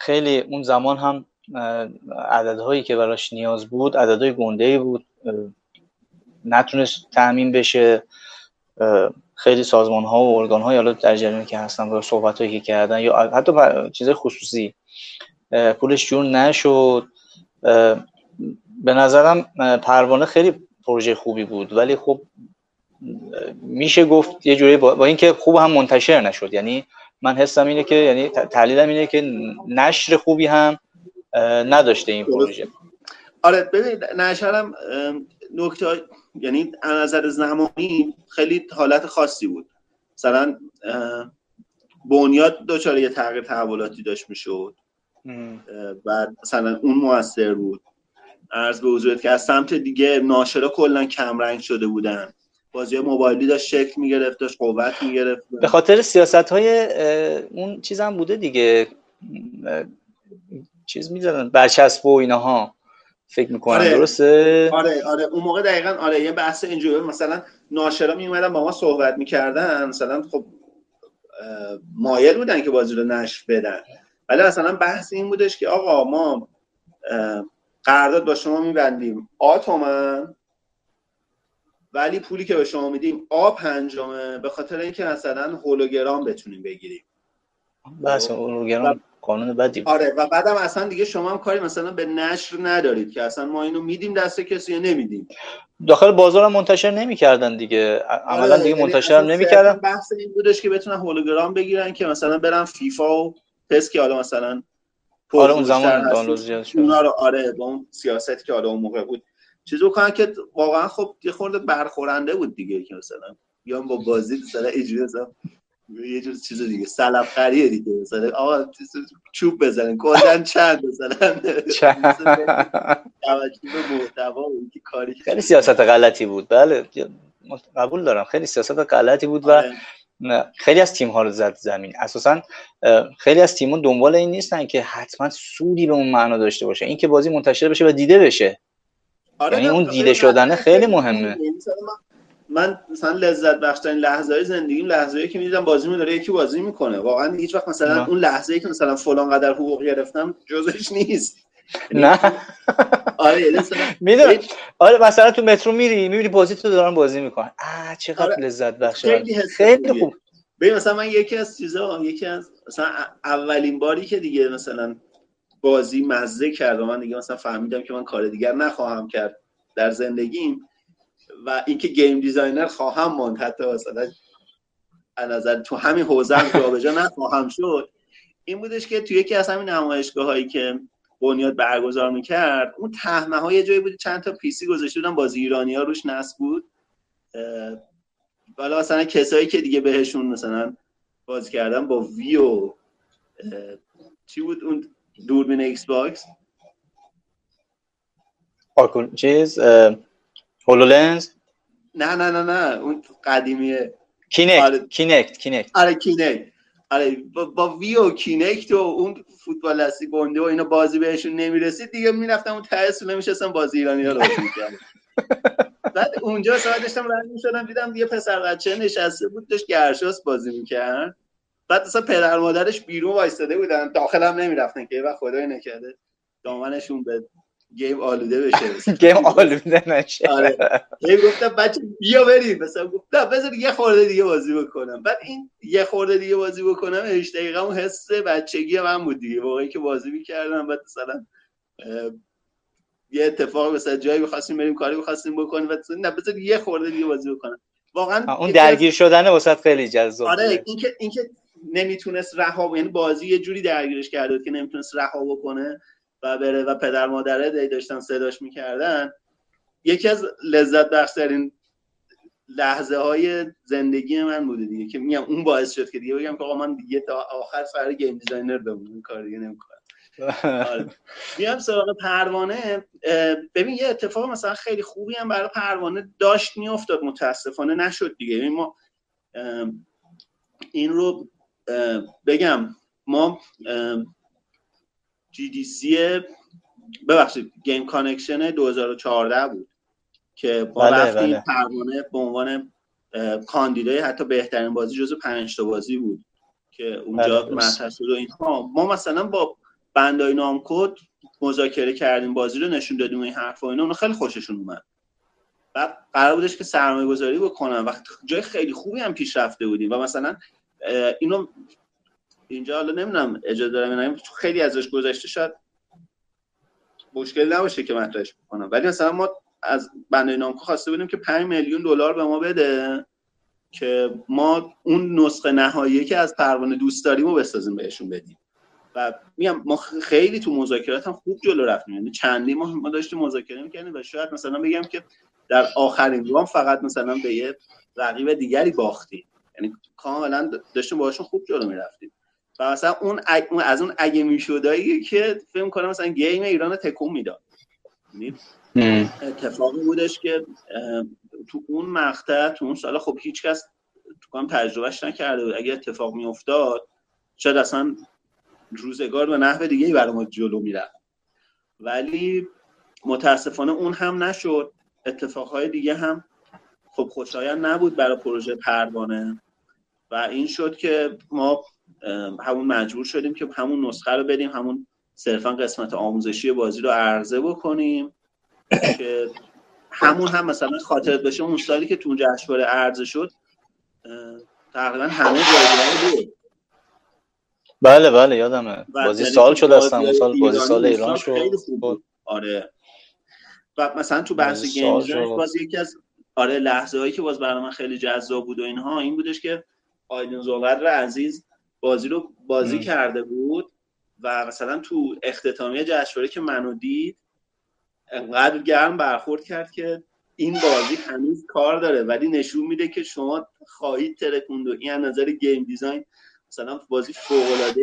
خیلی اون زمان هم عددهایی که براش نیاز بود عددهای گنده ای بود. نتونست تأمین بشه. خیلی سازمان ها و ارگان های حالا در جریان که هستن با صحبت هایی که کردن یا حتی چیز خصوصی. پولش جور نشد. به نظرم پروانه خیلی پروژه خوبی بود. ولی خب میشه گفت یه جوری با, اینکه خوب هم منتشر نشد. یعنی من حسم اینه که یعنی تحلیلم اینه که نشر خوبی هم نداشته این پروژه. آره ببینید نشرم نکته یعنی از نظر زمانی خیلی حالت خاصی بود. مثلا بنیاد دچار یه تغییر تحولاتی داشت می‌شد. بعد مثلا اون موثر بود. عرض به حضورت که از سمت دیگه ناشرا کلا کم رنگ شده بودن. بازی موبایلی داشت شکل می‌گرفت داشت قوت می‌گرفت. به خاطر سیاست های اون چیز هم بوده دیگه. چیز می‌زدن برچسب و اینها فکر می‌کنم. آره. درسته؟ آره آره. اون موقع دقیقا آره یه بحث اینجوری مثلا ناشرا می اومدن با ما صحبت می‌کردن. مثلا خب مایل بودن که بازی رو نشر بدن. ولی مثلا بحث این بودش که آقا ما قرارداد با شما میبندیم. آ تومن ولی پولی که به شما میدیم آ پنجمه. به خاطر اینکه مثلا هولوگرام بتونیم بگیریم. بس هولوگرام. قانون بدی آره و بعدم اصلا دیگه شما هم کاری مثلا به نشر ندارید که اصلا ما اینو میدیم دست کسی یا نمیدیم. داخل بازار هم منتشر نمی‌کردن دیگه. عملا آره، دیگه یعنی منتشر نمی‌کردن. بحث این بودش که بتونن هولوگرام بگیرن که مثلا برن فیفا و پس که حالا مثلا آره اون زمان دانلود زیاد شد. اونا رو آره با اون سیاست که حالا اون موقع بود. چیز بکنن که واقعا خب یه خورده برخورنده بود دیگه که مثلا یا با بازی مثلا اجوری یه جور چیز دیگه سلب خریه دیگه. مثلا آقا چوب بزنین کلا چند مثلا؟ خیلی سیاست غلطی بود. بله قبول دارم. خیلی سیاست غلطی بود و آره. خیلی از تیم ها رو زد زمین. اساسا خیلی از تیم ها دنبال این نیستن که حتما سودی به اون معنا داشته باشه. این که بازی منتشر بشه و دیده بشه. آره یعنی اون دیده شدنه خیلی مهمه. یعنی من مثلا لذت بخش ترین لحظه های زندگیم لحظه که می‌دیدم بازی داره یکی بازی می‌کنه. واقعا هیچ وقت مثلا اون لحظه ای که مثلا فلان قدر حقوق گرفتم جزش نیست. نه. آره می‌دونم. آره مثلا تو مترو میری می‌بینی بازی تو دارن بازی می‌کنن. آ چقدر آره. لذت بخشه خیلی خوب. ببین مثلا من یکی از چیزا یکی از مثلا اولین باری که دیگه مثلا بازی مزه کرد و من دیگه مثلا فهمیدم که من کار دیگر نخواهم کرد در زندگیم و اینکه game designer خواهم ماند. حتی مثلا نظر تو همین حوزه هم جابجا نخواهم شد. این بودش که تو یکی از همین نمایشگاه هایی که بنیاد برگزار می‌کرد اون ته مه های جایی بود چند تا پی‌سی گذاشته بودن بازی ایرانی ها روش نصب بود. حالا مثلا کسایی که دیگه بهشون مثلا بازی کردن با وی و چی بود اون دوربین ایکس باکس؟ چیز هولولنز نه نه نه نه اون قدیمیه. Kinect آره. Kinect Kinect آره Kinect آره با, با وی و Kinect و اون فوتبال دستی گنده و اینا بازی بهشون نمی‌رسید. دیگه می‌رفتم اون ته میشستم بازی ایرانی ها رو بعد اونجا ساعت داشتم رد می‌شدم دیدم یه پسر بچه نشسته بود داشت گرشاس بازی می‌کرد. بعد اصلا پدر مادرش بیرون وایستاده بودن. داخلم نمی‌رفتن که و خدای نکرده. دامنشون به گیم آلوده بشه گیم آلوده نشه. آره. هی گفتم بچه بیا بریم. مثلا گفتم بذار یه خورده دیگه بازی بکنم. بعد این یه خورده دیگه بازی بکنم 8 دقیقه اون حس بچگی من بود دیگه. واقعی که بازی می‌کردم بعد مثلا یه اتفاق مثلا جایی بخواستیم بریم کاری بخواستیم بکنیم بعد نه بذار یه خورده دیگه بازی بکنم. واقعا اون درگیر شدن واسط خیلی جذاب آره اینکه اینکه نمی‌تونست رها یعنی بازی یه جوری درگیرش کرده که نمی‌تونست رها بکنه. و بره و پدر مادره داشتن صداش می‌کردن یکی از لذت بخشترین لحظه های زندگی من بوده دیگه که میگم اون باعث شد که دیگه بگم که آقا من دیگه تا آخر سر game designer بمونم کار دیگه نمی‌کنم آره. میام سراغ پروانه ببین یه اتفاق مثلا خیلی خوبی هم برای پروانه داشت میافتاد متاسفانه نشد دیگه ما این رو بگم ما GDC ببخشید Game Connection 2014 بود که ما بله، رفتیم بله. پروانه به عنوان کاندیدای حتی بهترین بازی جزو پنج تا بازی بود که اونجا بله، مطرح شد و اینها ما مثلا با Bandai Namco مذاکره کردیم بازی رو نشون دادیم این حرفا اینا اون خیلی خوششون اومد. بعد قرار بودش که سرمایه گذاری بکنن. وقت جای خیلی خوبی هم پیش رفته بودیم و مثلا اینو اینجا حالا نمی‌دونم اجازه دارم تو خیلی ازش گذشته شاید مشکل نباشه که مطرحش بکنم. ولی مثلا ما از بنده نامکو خواسته بودیم که 5 میلیون دلار به ما بده که ما اون نسخه نهایی که از پروانه دوست داریم رو بسازیم بهشون بدیم. و میگم ما خیلی تو مذاکرات هم خوب جلو رفتیم. یعنی چندی ما ما داشتیم مذاکره می‌کردیم و شاید مثلا بگم که در آخرین روم فقط مثلا به یه رقیب دیگری باختیم. یعنی کاملا داشتیم باشون خوب جلو می‌رفتیم. و مثلا اون, از اون اگه میشدایی که فکر کنم مثلا گیم ایران تکون می‌داد. یعنی اتفاقی بودش که تو اون مقطع تو اون سال خب هیچ کس تو کام تجربهش نکرده بود. اگه اتفاق میافتاد شاید اصلا روزگار به نحو دیگه برای ما جلو می‌رفت. ولی متاسفانه اون هم نشد. اتفاقهای دیگه هم خب خوشایند نبود برای پروژه پروانه. و این شد که ما همون مجبور شدیم که همون نسخه رو بدیم همون صرفا قسمت آموزشی بازی رو عرضه بکنیم که همون هم مثلا خاطرت باشه اون سالی که تو جشنواره عرضه شد تقریبا همه جایگاه بود بله بله یادمه. بازی سال شد اصلا سال بازی سال ایران شد. آره. و مثلا تو بحث گیم باز یکی از آره لحظه هایی که باز برای من خیلی جذاب بود و اینها این بودش که آیدین زوقدر عزیز بازی رو بازی کرده بود و مثلا تو اختتامیه جشنواره که منو دید انقدر گرم برخورد کرد که این بازی هنوز کار داره. ولی نشون میده که شما خواهید ترکوند و این از نظر گیم دیزاین مثلا بازی فوق العاده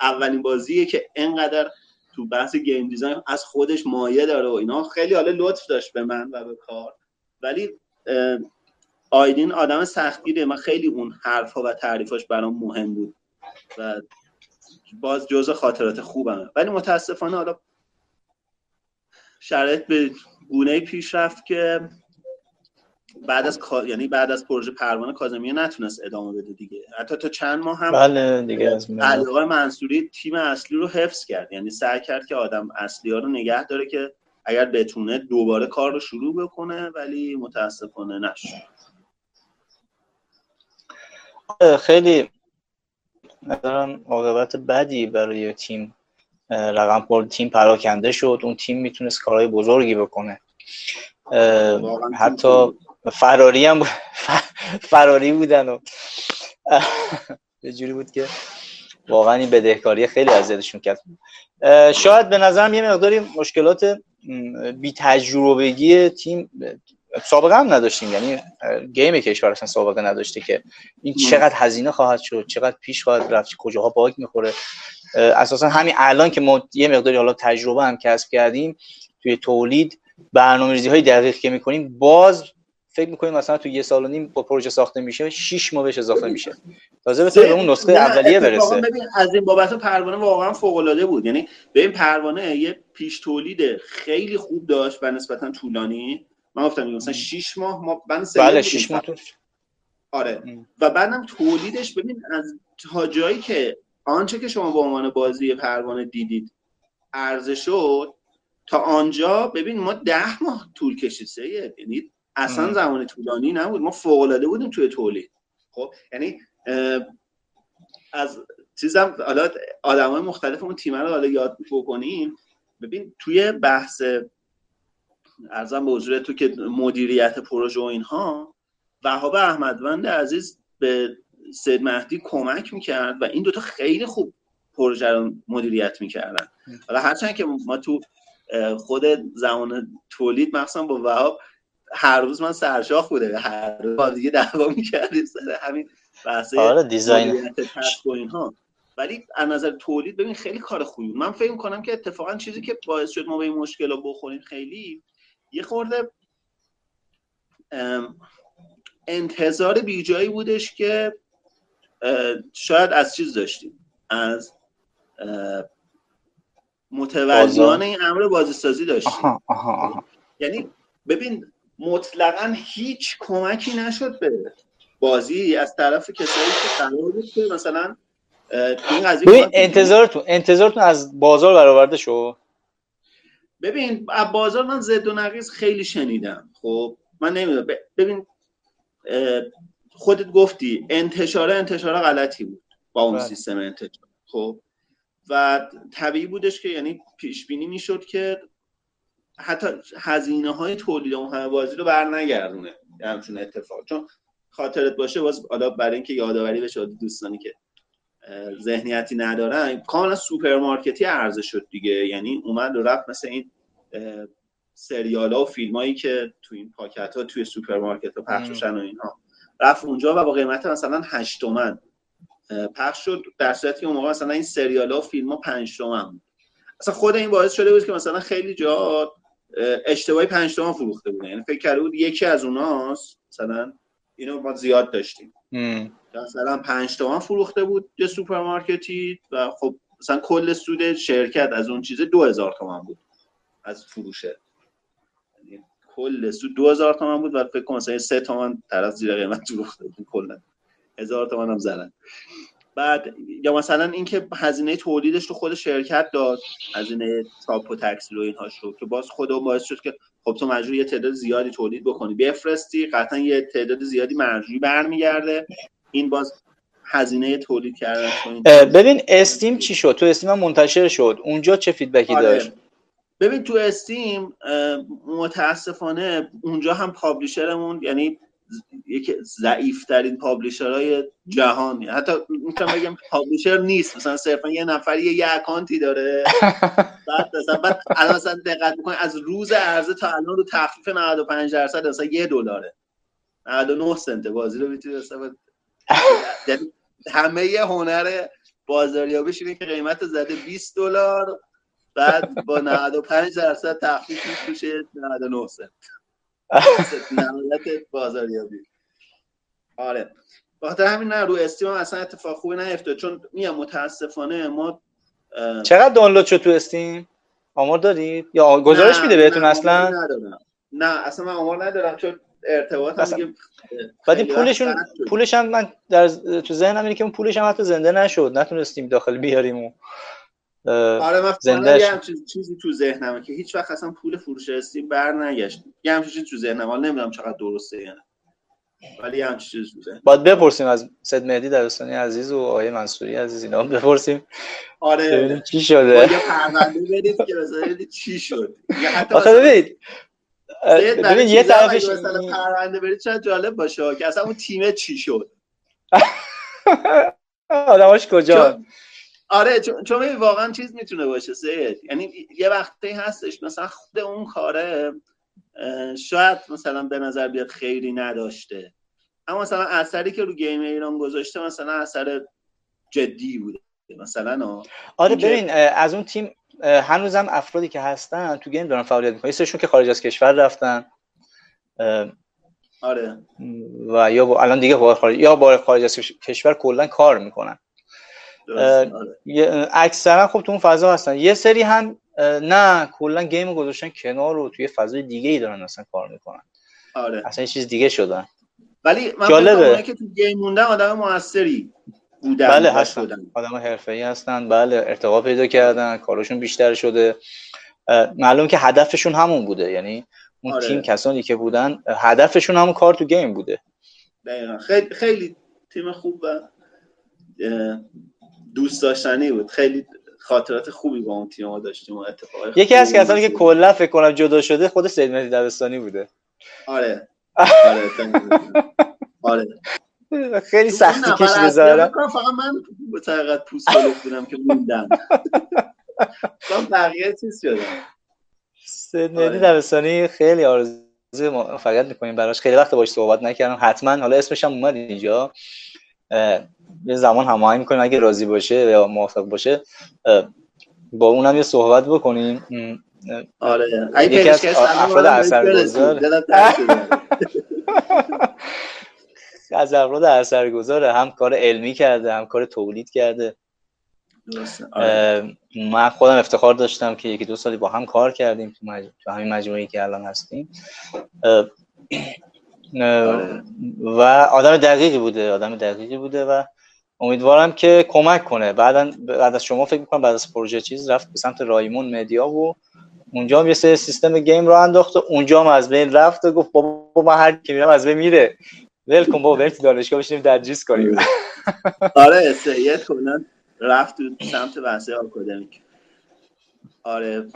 اولین بازیه که انقدر تو بحث گیم دیزاین از خودش مایه داره و اینا. خیلی حالا لطف داشت به من و به کار. ولی آیدین آدم سختگیره. من خیلی اون حرفها و تعریفاش برام مهم بود و باز جزء خاطرات خوبم ولی متاسفانه حالا شرایط به گونه پیش رفت که بعد از یعنی بعد از پروژه پروانه کاظمی نتونست ادامه بده دیگه. حتی تا چند ماه هم بله دیگه از منصوری تیم اصلی رو حفظ کرد. یعنی سعی کرد که آدم اصلی ها رو نگه داره که اگر بتونه دوباره کار رو شروع بکنه ولی متاسفانه نشد. خیلی نظرم عاقبت بدی برای تیم رقم پر تیم پراکنده شد. اون تیم می‌تونست کارهای بزرگی بکنه. حتی فراری هم فراری بودن و یه جوری بود که واقعا این بدهکاری خیلی اذیتشون کرد. شاید به نظرم یه مقداری مشکلات بی تجربگی تیم سابقه هم نداشتیم. یعنی گیم کشور اصلا سابقه نداشته که این چقدر هزینه خواهد شد چقدر پیش خواهد رفت کجاها باگ می‌خوره. اساسا همین الان که ما یه مقداری حالا تجربه هم کسب کردیم توی تولید برنامه‌ریزی های دقیق که می‌کنیم باز فکر می‌کنیم مثلا تو یه سال و نیم با پروژه ساخته میشه 6 ماه بهش اضافه میشه. تازه بتونه به اون نسخه اولیه برسه. از این بابت پروانه واقعا فوق العاده بود. یعنی به این پروانه یه پیش تولید خیلی خوب داشت و نسبتا طولانی. من گفتم مثلا 6 ماه ما من بله 6 ماه آره. و بعدم تولیدش ببین از تا جایی که آنچه که شما به عنوان بازی پروانه دیدید ارزش شد تا آنجا ببین ما ده ماه طول کشید سید یعنی اصلا زمان طولانی نبود. ما فوق العاده بودیم توی تولید. خب یعنی از چیزم حالا آدمای مختلف اون تیم رو حالا یاد بکنیم. ببین توی بحث ارزم به حضور تو که مدیریت پروژه و اینها وهاب احمدوند عزیز به سید مهدی کمک می‌کرد و این دوتا خیلی خوب پروژه رو مدیریت می‌کردن. حالا هرچند که ما تو خود زمان تولید مخصوصا با وهاب هر روز من سرشاخ بوده هر روز دیگه دعوا می‌کردیم سر همین بحث آره دیزاین. و اینها. ولی از نظر تولید ببین خیلی کار خوبی من فکر کنم که اتفاقا چیزی که باعث شد ما به این مشکل بخوریم خیلی یه خورده انتظار بیجایی بودش که شاید از چیز داشتیم از متولیان این امر بازیسازی داشتیم. آها آها آها. یعنی ببین مطلقا هیچ کمکی نشد به بازی از طرف کسایی که قرار بود که مثلا این قضیه انتظارتون انتظارتون از بازار برآورده شد؟ ببین از بازار من زد و نقیز خیلی شنیدم. خب من نمی‌دونم. ببین خودت گفتی انتشار انتشار غلطی بود با اون بله. سیستم انتشار. خب و طبیعی بودش که یعنی پیش بینی می‌شد که حتی هزینه های تولید اون همه بازی رو بر نگردونه همچون اتفاق. چون خاطرت باشه باز حالا برای اینکه یادآوری بشه دوستانی که ذهنیتی ندارن کاملا سوپرمارکتی عرضه شد دیگه. یعنی اومد و رفت مثل این سریال ها و فیلم هایی که تو این پاکت ها توی سوپرمارکت ها پخش و اینها رفت اونجا و با قیمت مثلا 8 تومن پخش شد. در صورتی که اون موقع مثلا این سریال ها و فیلم ها 5 تومن بود. اصلا خود این باعث شده بود که مثلا خیلی جا اشتباهی 5 تومن فروخته بود یعنی فکر کرده بود یکی از اوناست. مثلا اینو ما زیاد داشتیم. مثلا 5 تومن فروخته بود یه سوپرمارکتی و خب مثلا کل سود شرکت از اون چیز 2000 تومن بود از فروشه. یعنی کل سود 2000 تومن بود و فکر کنم مثلا 3 تومن طرف زیر قیمت فروخته بود. کلا هزار تومن هم زدن. بعد یا مثلا اینکه هزینه تولیدش رو خود شرکت داد هزینه چاپ و تکسیل و اینها شد که باز خود باعث شد که خب تو مجبور یه تعداد زیادی تولید بکنی. بفرستی قطعا یه تعداد زیادی مرجوعی برمیگرده. این باز هزینه تولید کردن ببین Steam چی شد؟ تو Steam هم منتشر شد. اونجا چه feedback ی آره. داشت؟ ببین تو Steam متاسفانه اونجا هم publisher مون یعنی یکی ضعیف ترین publisher های جهان. حتی می‌تونم بگم publisher نیست. مثلا صرفا یه نفر یه, account ی داره. بعد مثلا بعد الان مثلا دقت می‌کنی از روز عرضه تا الان رو تخفیف 95 درصد مثلا یه دلاره. 99 سنت بازی رو می‌تونی مثلا همه یه هنر بازاریابیش اینه که قیمت زده 20 دلار بعد با 95 درصد تخفیف میشه 99 سنت. نهایت بازاریابی. آره. بخاطر همین نه رو استیم هم اصلا اتفاق خوبی نیفتاد. چون میام متاسفانه ما چقدر دانلود شد تو استیم؟ آمار دارید؟ یا گزارش میده بهتون اصلا؟ نه اصلا من آمار ندارم چون ارتباط هم دیگه بعد پولشون پولش هم من در تو ذهنم اینه که اون پولش هم حتی زنده نشد. نتونستیم داخل بیاریم آره من زنده یه همچین چیزی تو ذهنمه که هیچ وقت اصلا پول فروش استیم بر نگشت یه همچین چیزی تو ذهنم حالا نمی‌دونم چقدر درسته یا نه. ولی یه همچین چیزی بوده باید بپرسیم از سید مهدی دبستانی عزیز و آقای منصوری عزیز اینا بپرسیم. آره. چی شده. یه پرونده بدید که بذارید چی شد. آخه ببینید ببین یه طرفش مثلا پرونده برید شاید جالب باشه؟ که اصلا اون تیم چی شد؟ آدماش کجا؟ آره چون چون واقعا چیز می‌تونه باشه سید یعنی یه وقتی هستش مثلا خود اون کاره شاید مثلا به نظر بیاد خیلی نداشته. اما مثلا اثری که رو گیم ایران گذاشته مثلا اثر جدی بوده مثلا آره ببین از اون تیم هنوزم افرادی که هستن تو گیم دارن فعالیت می‌کنن. یه که خارج از کشور رفتن. آره. و یا با الان دیگه با خارج یا با خارج از کشور کلا کار می‌کنن. آره. اکثرا خب تو اون فضا هستن. یه سری هم نه کلا گیم گذاشتن کنار رو توی فضای دیگه ای دارن اصلا کار می‌کنن. آره. اصلا یه چیز دیگه شدن. ولی من جالبه. که تو گیم موندن آدم موثری. بودن بله هستن. آدم حرفه‌ای هستن. بله ارتقا پیدا کردن کارشون بیشتر شده. معلوم که هدفشون همون بوده. یعنی اون آره. تیم کسانی که بودن هدفشون همون کار تو گیم بوده. دقیقا. خیلی خیلی تیم خوب و دوست داشتنی بود. خیلی خاطرات خوبی با اون تیم ها داشتیم و یکی از کسانی که کلا فکر کنم جدا شده خود سید مهدی دبستانی بوده. آره. آره آره. خیلی سختی کشیده زاره فقط من به پوست بودم که موندم. من بقیه چیز شدم مهدی آره. دبستانی خیلی آرزو فقط می‌کنیم براش. خیلی وقت باش صحبت نکردم. حتما. حالا اسمش هم اومد اینجا. یه زمان هماهنگ می‌کنیم. اگه راضی باشه یا موافق باشه با اونم یه صحبت بکنیم. آره. از افراد اثرگذار از افراد اثرگذاره. هم کار علمی کرده هم کار تولید کرده. آره. من خودم افتخار داشتم که یکی دو سالی با هم کار کردیم تو, مج... تو همین مجموعی که الان هستیم. آره. و آدم دقیقی بوده آدم دقیقی بوده و امیدوارم که کمک کنه. بعدا بعد از شما فکر می‌کنم بعد از پروژه چیز رفت به سمت رایمون مدیا و اونجا هم یه سیستم گیم رو انداخت و اونجا هم از بین رفت و گفت بابا من هر کی میرم از بین میره. ول کن بابا بریم دانشگاه بشینیم درجیس کنیم. آره سید کلا رفت تو سمت بحث آکادمیک. آره.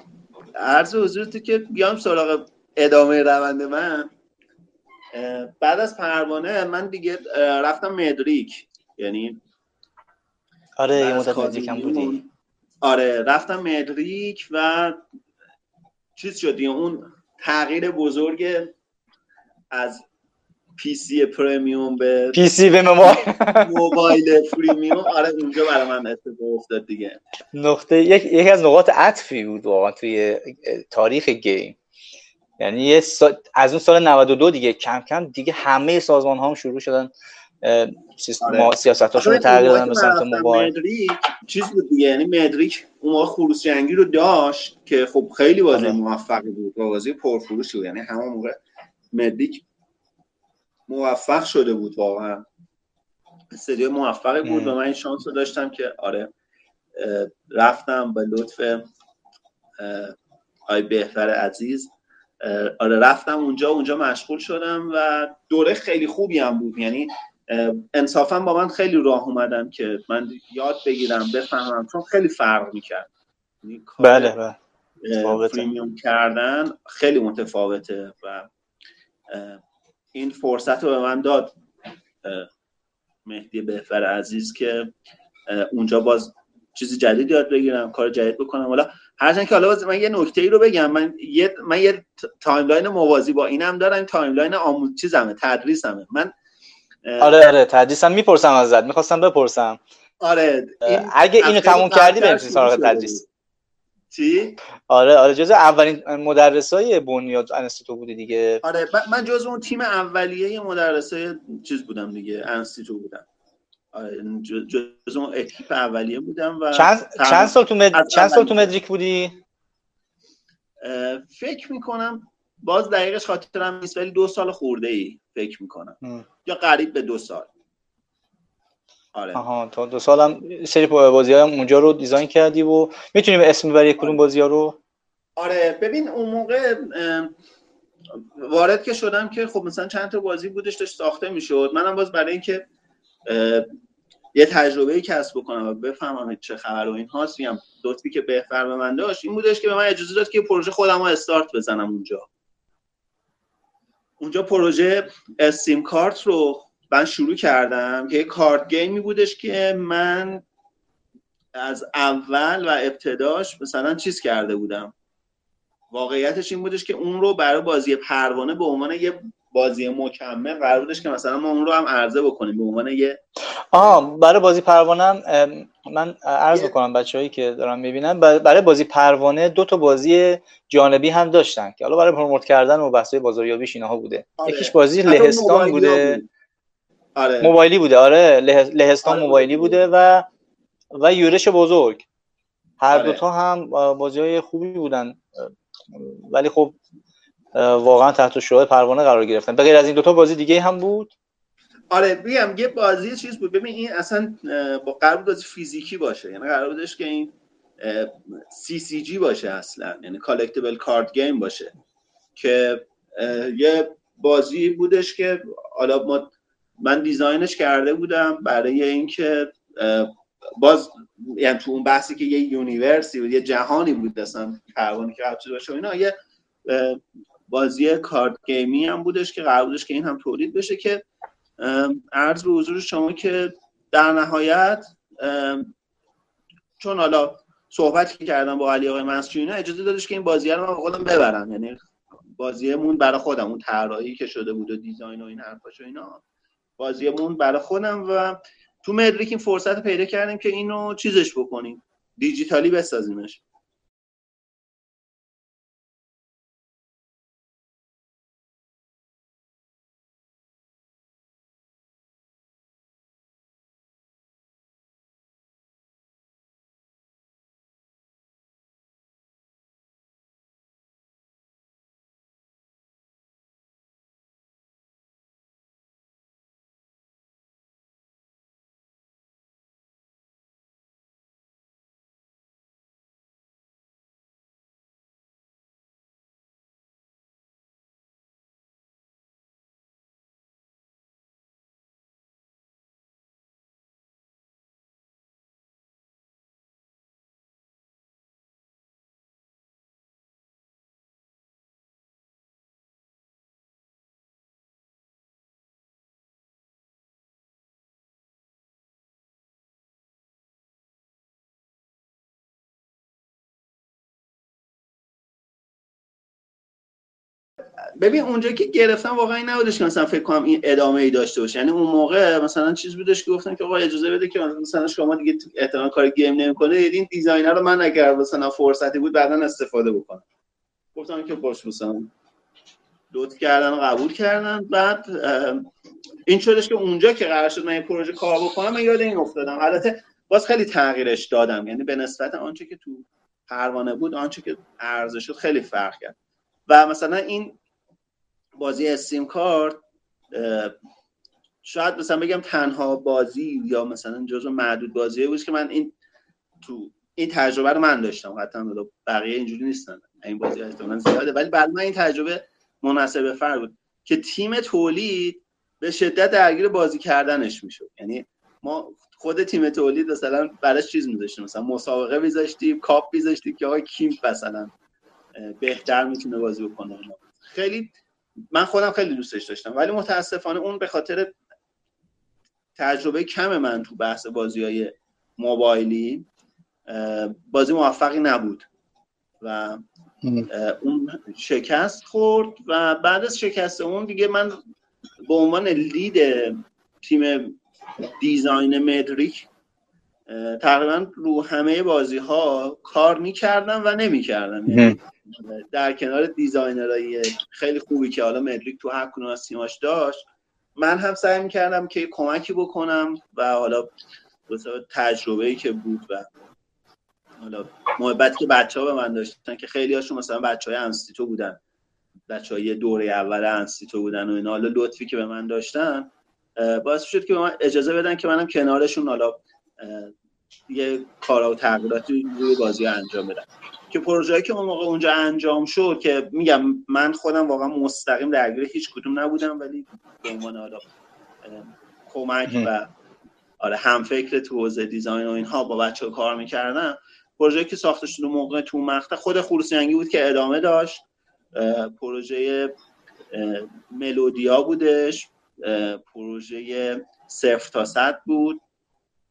عرض حضور تو که بیام سراغ ادامه روند من. بعد از پروانه من دیگه رفتم مدریک. یعنی آره یه مدت مدریک هم بودی. آره رفتم مدریک و چیز شد اون تغییر بزرگ از PC premium به PC به موبایل freemium آره اونجا برای من اتفاق افتاد دیگه. نقطه یک یکی از نقاط عطفی بود واقعا توی تاریخ game. یعنی یه از اون سال 92 دیگه کم کم دیگه همه سازمان ها هم شروع شدن آره. سیاست هاشون تغییر دادن به سمت موبایل. چیز بود دیگه یعنی مدریک اون موقع خروس جنگی رو داشت که خب خیلی بازی آره. موفقی بود بازی پرفروشی بود. یعنی همون موقع مدریک موفق شده بود واقعا. استدیو موفقی بود و من این شانس رو داشتم که آره رفتم به لطف آی بهتر عزیز. آره رفتم اونجا اونجا مشغول شدم و دوره خیلی خوبی هم بود. یعنی انصافا با من خیلی راه اومدن که من یاد بگیرم بفهمم چون خیلی فرق می‌کرد. یعنی بله بله. پریمیوم کردن خیلی متفاوته و این فرصت رو به من داد مهدی بهفر عزیز که اونجا باز چیزی جدید یاد بگیرم کار جدید بکنم. حالا هرچند که حالا من یه نکته ای رو بگم من یه من یه timeline موازی با اینم دارم timeline آموز چیزمه تدریسمه. من آره آره تدریسم می‌پرسم ازت می‌خواستم بپرسم. آره اگه اینو تموم کردی بریم سراغ تدریس. چی؟ آره آره جز اولین مدرسای بنیاد انستیتو بودی دیگه. آره من جز اون تیم اولیه مدرسای چیز بودم دیگه انستیتو بودم. آره جز اون اکیپ اولیه بودم و چند, چند سال تو مد... چند سال تو مدریک بودی؟ فکر می‌کنم باز دقیقش خاطرم نیست ولی دو سال خورده ای فکر می‌کنم. یا قریب به دو سال. آره. آها تا دو سالم سری بازی های اونجا رو دیزاین کردی و می‌تونیم اسم ببری کدوم آره. بازی ها رو؟ آره ببین اون موقع وارد که شدم که خب مثلا چند تا بازی بودش داشت ساخته می‌شد. منم باز برای اینکه یه تجربه کسب بکنم و بفهمم چه خبر و این هاست میگم لطفی که بهتر به من داشت این بودش که به من اجازه داد که پروژه خودم رو استارت بزنم اونجا. اونجا پروژه استیم کارت رو من شروع کردم که یه کارت گیمی بودش که من از اول و ابتداش مثلا چیز کرده بودم. واقعیتش این بودش که اون رو برای بازی پروانه به عنوان یه بازی مکمل قرار بودش که مثلا ما اون رو هم عرضه بکنیم به عنوان یه آه برای بازی پروانه من عرض بکنم بچههایی که دارم می‌بینن برای بازی پروانه دو تا بازی جانبی هم داشتن که حالا برای پروموت کردن و بحث بازاریابیش اینها بوده. آره. یکیش بازی لهستان بوده. آره. موبایلی بوده آره. لهستان آره. موبایلی بوده. و و یورش بزرگ. هر آره. دوتا هم بازی های خوبی بودن. ولی خب واقعا تحت شعاع پروانه قرار گرفتن. به غیر از این دوتا بازی دیگه هم بود؟ آره بگم یه بازی چیز بود. ببین این اصلا با قرار بود فیزیکی باشه. یعنی قرار بودش که این CCG باشه اصلا. یعنی collectible card game باشه. که یه بازی بودش که حالا ما من design ش کرده بودم برای اینکه باز یعنی تو اون بحثی که یه یونیورسی و یه جهانی بود اصلا پروانه که قبل باشه اینا یه بازی کارت گیمی هم بودش که قرار بودش که این هم تولید بشه که عرض به حضور شما که در نهایت چون حالا صحبتی که کردم با علی آقای مسجونی اجازه دادش که این بازی رو من خودم ببرم. یعنی بازیمون برای خودم اون طراحی که شده بود و دیزاین و این حرفاش و اینا. بازیمون برای خودم و تو مدریک این فرصت پیدا کردیم که اینو چیزش بکنیم. دیجیتالی بسازیمش. ببین اونجا که گرفتم واقعا این نبودش که مثلا فکر کنم این ادامه ای داشته باشه. یعنی اون موقع مثلا چیز بودش که گفتن که آقا اجازه بده که مثلا شما دیگه احتمال کار game نمی‌کنه. این design رو من اگر مثلا فرصتی بود بعدا استفاده بکنم. گفتم که باش مثلا لطف کردن و قبول کردن. بعد این شدش که اونجا که قرار شد من این پروژه کار بکنم من یاد این افتادم. البته باز خیلی تغییرش دادم. یعنی به نسبت آنچه که تو پروانه بود آنچه که ارزش شد خیلی فرق کرد. و مثلا این بازی استیم کارت شاید مثلا بگم تنها بازی یا مثلا جزو معدود بازی بود که من این تو این تجربه رو من داشتم. قطعا بقیه اینجوری نیستن. این بازی احتمالاً زیاده. ولی بعد من این تجربه مناسب فرق بود که تیم تولید به شدت درگیر بازی کردنش می‌شد. یعنی ما خود تیم تولید مثلا براش چیز میذاشتیم. مثلا مسابقه میذاشتیم کاپ میذاشتیم که آقا کیم مثلا بهتر می‌تونه بازی بکنه. خیلی من خودم خیلی دوستش داشتم. ولی متاسفانه اون به خاطر تجربه کم من تو بحث بازی های موبایلی بازی موفقی نبود و اون شکست خورد و بعد از شکست اون دیگه من به عنوان lead تیم design مدریک تقریبا رو همه بازی ها کار می‌کردم و نمی‌کردم. یعنی در کنار designer های خیلی خوبی که حالا مدریک تو هر کدوم از تیماش داشت من هم سعی می‌کردم که کمکی بکنم و حالا تجربه ای که بود و حالا محبت که بچه ها به من داشتن که خیلی هاشون مثلا بچه های انستیتو بودن بچه های دوره اول انستیتو بودن و اینا حالا لطفی که به من داشتن باعث شد که من اجازه بدن که منم کنارشون حالا یه کارا و تغییراتی روی بازی انجام بدم که پروژه‌ای که اون موقع اونجا انجام شد که میگم من خودم واقعا مستقیم درگیر هیچ کدوم نبودم ولی به عنوان حالا کمک و آره هم فکر تو حوزه دیزاین و اینها با بچه کار می‌کردم. پروژه که ساخته شده موقع تو مقطع خود خروسینگی بود که ادامه داشت. پروژه ملودیا بودش. پروژه صفر تا صد بود.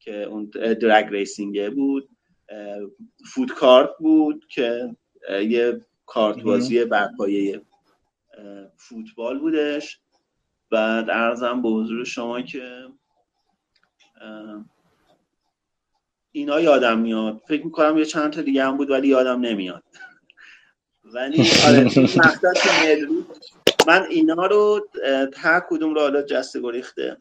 که اون درگ ریسینگه بود فود کارت بود که یه کارت بازی بر پایه فوتبال بودش. بعد ارزم به حضور شما که اینا یادم میاد. فکر می‌کنم یه چند تا دیگه هم بود ولی یادم نمیاد. ولی آره من اینا رو هر کدوم رو حالا جسته گریخته.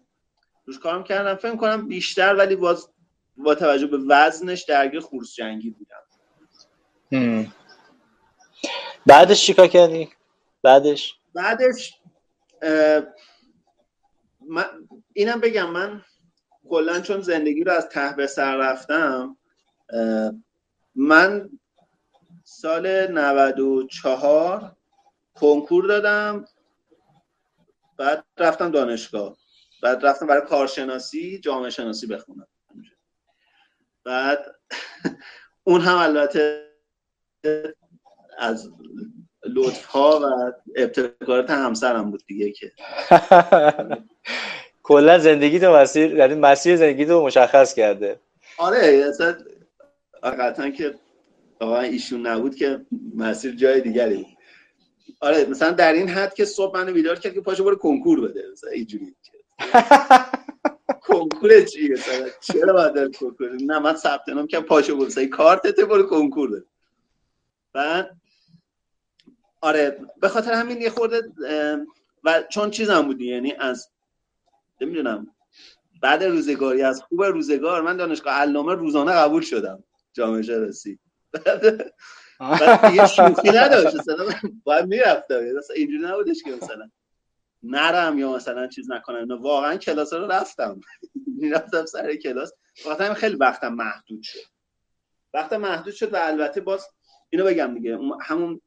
روش کارم کردم. فکر کنم بیشتر ولی باز با توجه به وزنش درگیر خورس جنگی بودم. بعدش چیکار کردی؟ بعدش؟ بعدش من اینم بگم من کلا چون زندگی رو از ته به سر رفتم من سال 94 کنکور دادم بعد رفتم دانشگاه. بعد رفتم برای کارشناسی جامعه شناسی بخونم. بعد اون هم البته از لطف ها و ابتکارات همسرم بود دیگه که. کلا زندگی تو مسیر یعنی مسیر زندگی تو مشخص کرده. آره اصلا قطعا که واقعا ایشون نبود که مسیر جای دیگری آره مثلا در این حد که صبح منو بیدار کرد که پاشو برو کنکور بده مثلا اینجوری کنکور چی مثلا؟ چرا باید کنکور؟ نه من ثبت نام کردم پاشو مثلا کارتت برو کنکور بده. بعد آره به خاطر همین یه خورده و چون چیزم بودی یعنی از نمی‌دونم بعد روزگاری از خوب روزگار من دانشگاه علامه روزانه قبول شدم جامعه شناسی. بعد یه شوخی نداشت مثلا باید می‌رفتم مثلا اینجوری نبودش که مثلا. نرم یا مثلا چیز نکنم. واقعا کلاس رو رفتم. می‌رفتم سر کلاس. واقعا خیلی وقتم محدود شد. وقتم محدود شد و البته باز اینو بگم دیگه همون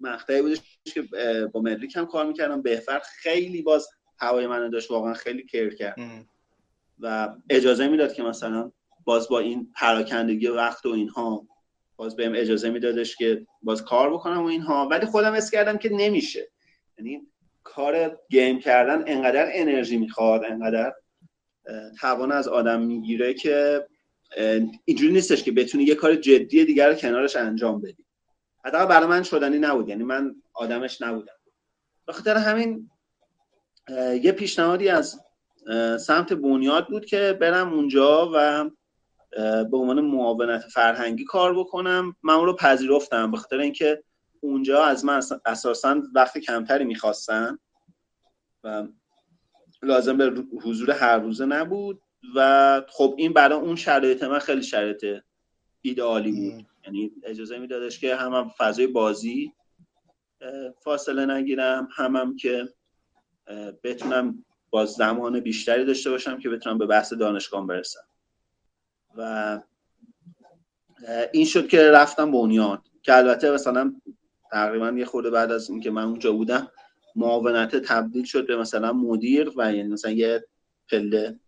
مقطعی بودش که با مدریک هم کار می‌کردم. بهتر خیلی باز هوای منو داشت واقعا خیلی کیر کرد. و اجازه می‌داد که مثلا باز با این پراکندگی وقت و اینها باز بهم اجازه میدادش که باز کار بکنم و اینها. ولی خودم اس کردم که نمیشه. یعنی کار گیم کردن انقدر انرژی می‌خواد انقدر توان از آدم می‌گیره که اینجوری نیستش که بتونی یه کار جدی دیگر کنارش انجام بدی. حداقل برای من شدنی نبود یعنی من آدمش نبودم. به خاطر همین یه پیشنهادی از سمت بنیاد بود که برم اونجا و به عنوان معاونت فرهنگی کار بکنم. من اون رو پذیرفتم به خاطر اینکه اونجا از من اساسا وقت کمتری می‌خواستن و لازم به حضور هر روزه نبود و خب این برای اون شرایط من خیلی شرایط ایدئالی بود. یعنی اجازه میدادش که هم, هم فضای بازی فاصله نگیرم هم, هم که بتونم با زمان بیشتری داشته باشم که بتونم به بحث دانشگاه برسم. و این شد که رفتم بنیاد که البته مثلا تقریبا یه خورده بعد از اینکه من اونجا بودم معاونت تبدیل شد به مثلا مدیر و یعنی مثلا یه پله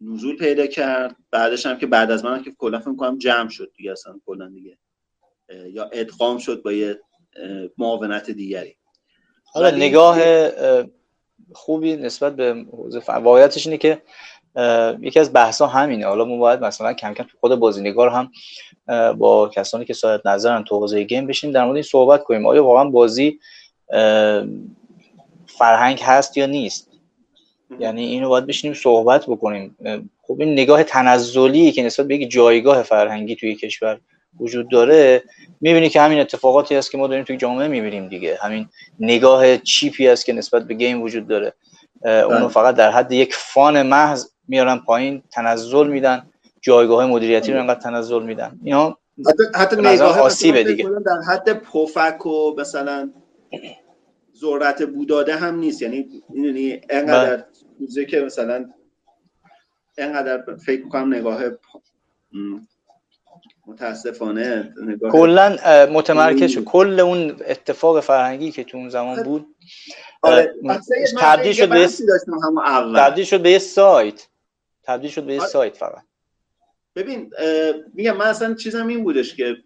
نزول پیدا کرد. بعدش هم که بعد از من که کلا فکر کنم جمع شد دیگه اصلا کلا دیگه یا ادغام شد با یه معاونت دیگری. حالا نگاه خوبی نسبت به واقعیتش اینه که یکی از بحث ها همینه. حالا ما باید مثلا کم کم خود بازینگار هم با کسانی که صاحب نظرن تو حوزه گیم بشیم در مورد این صحبت کنیم. آیا واقعا بازی فرهنگ هست یا نیست؟ یعنی اینو باید بشینیم صحبت بکنیم. خب این نگاه تنزلی که نسبت به یک جایگاه فرهنگی توی کشور وجود داره. می‌بینی که همین اتفاقاتی هست که ما داریم توی جامعه می‌بینیم دیگه. همین نگاه چیپی هست که نسبت به گیم وجود داره. اونو بله. فقط در حد یک فان محض میارن پایین تنزل میدن جایگاه مدیریتی رو انقدر تنزل میدن. اینا حتی, حتی نگاه آسیبه دیگه. در حد پفک و مثلا ذرت بوداده هم نیست. یعنی یعنی انقدر چیزی که مثلا انقدر فکر کنم نگاه متاسفانه کلا متمرکز شد. کل اون اتفاق فرهنگی که تو اون زمان بود آره. تبدیل شد به تبدیل شد به یه سایت. تبدیل شد به یه. سایت فقط. ببین میگم من اصلا چیزم این بودش که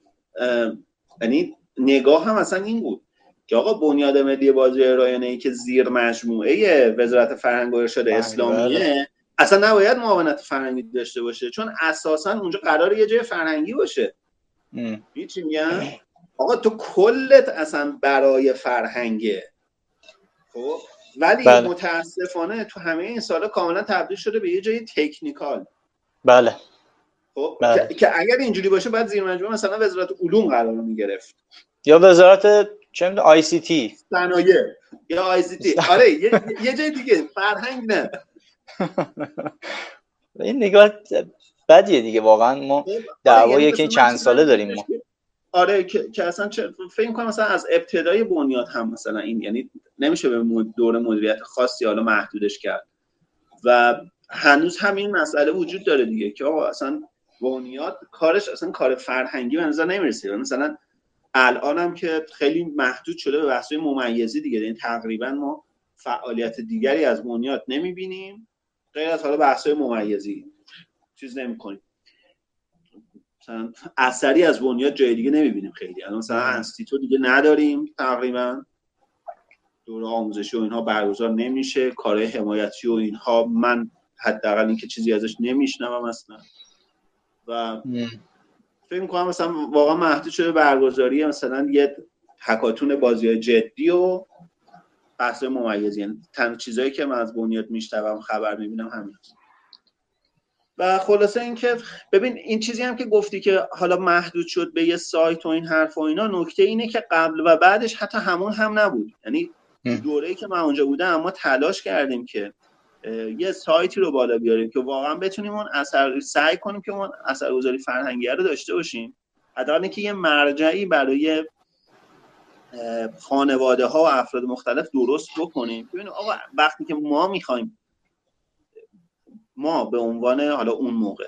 یعنی نگاه هم اصلا این بود که آقا بنیاد ملی بازی رایانه ای که زیر مجموعه وزارت فرهنگ و ارشاد بله، اسلامیه بله. اصلا نباید معاونت فرهنگی داشته باشه چون اساسا اونجا قرار یه جای فرهنگی باشه. چی میگم؟ آقا تو کلت اصلا برای فرهنگه. خب؟ ولی بله. متاسفانه تو همه این سالا کاملا تبدیل شده به یه جای تکنیکال. بله. خب بله. که, اگر اینجوری باشه بعد زیر مجموعه مثلا وزارت علوم قرار می‌گرفت. یا وزارت چه می‌دونم آی سی تی. صنایع. یا آی سی تی. آره یه, یه جای دیگه. فرهنگ نه. این نگاه بدیه دیگه واقعا ما دعوایی که چند ساله داریم ما. آره که, که اصلا چه فکر کنم مثلا از ابتدای بنیاد هم مثلا این یعنی نمیشه به دور مدیریت خاصی حالا محدودش کرد. و هنوز همین مسئله وجود داره دیگه که آقا اصلا بنیاد کارش اصلا کار فرهنگی به نظر نمی‌رسه. مثلا الان هم که خیلی محدود شده به بحث ممیزی دیگه. یعنی تقریبا ما فعالیت دیگری از بنیاد نمی‌بینیم. غیر از حالا بحث ممیزی چیز نمی‌کنیم. مثلا اثری از بنیاد جای دیگه نمی‌بینیم خیلی. الان مثلا انستیتو دیگه نداریم تقریبا. دوره آموزشی و اینها برگزار نمیشه. کارهای حمایتی و اینها من حداقل اینکه چیزی ازش نمیشنوم اصلا. و فکر می‌کنم مثلا واقعا محدود شده برگزاری مثلا یه تکاتون بازی های جدی و بحث ممیزی. یعنی تنها چیزهایی که من از بنیاد میشتوم خبر می‌بینم همین هست. و خلاصه اینکه ببین این چیزی هم که گفتی که حالا محدود شد به یه سایت و این حرف و اینا نکته اینه که قبل و بعدش حتی همون هم نبود. یعنی دوره‌ای که من اونجا بودم ما تلاش کردیم که یه سایتی رو بالا بیاریم که واقعا بتونیم اون اثر سعی کنیم که اون اثرگذاری فرهنگی رو داشته باشیم. حداقل که یه مرجعی برای خانواده ها و افراد مختلف درست بکنیم. ببینیم آقا وقتی که ما می‌خوایم ما به عنوان حالا اون موقع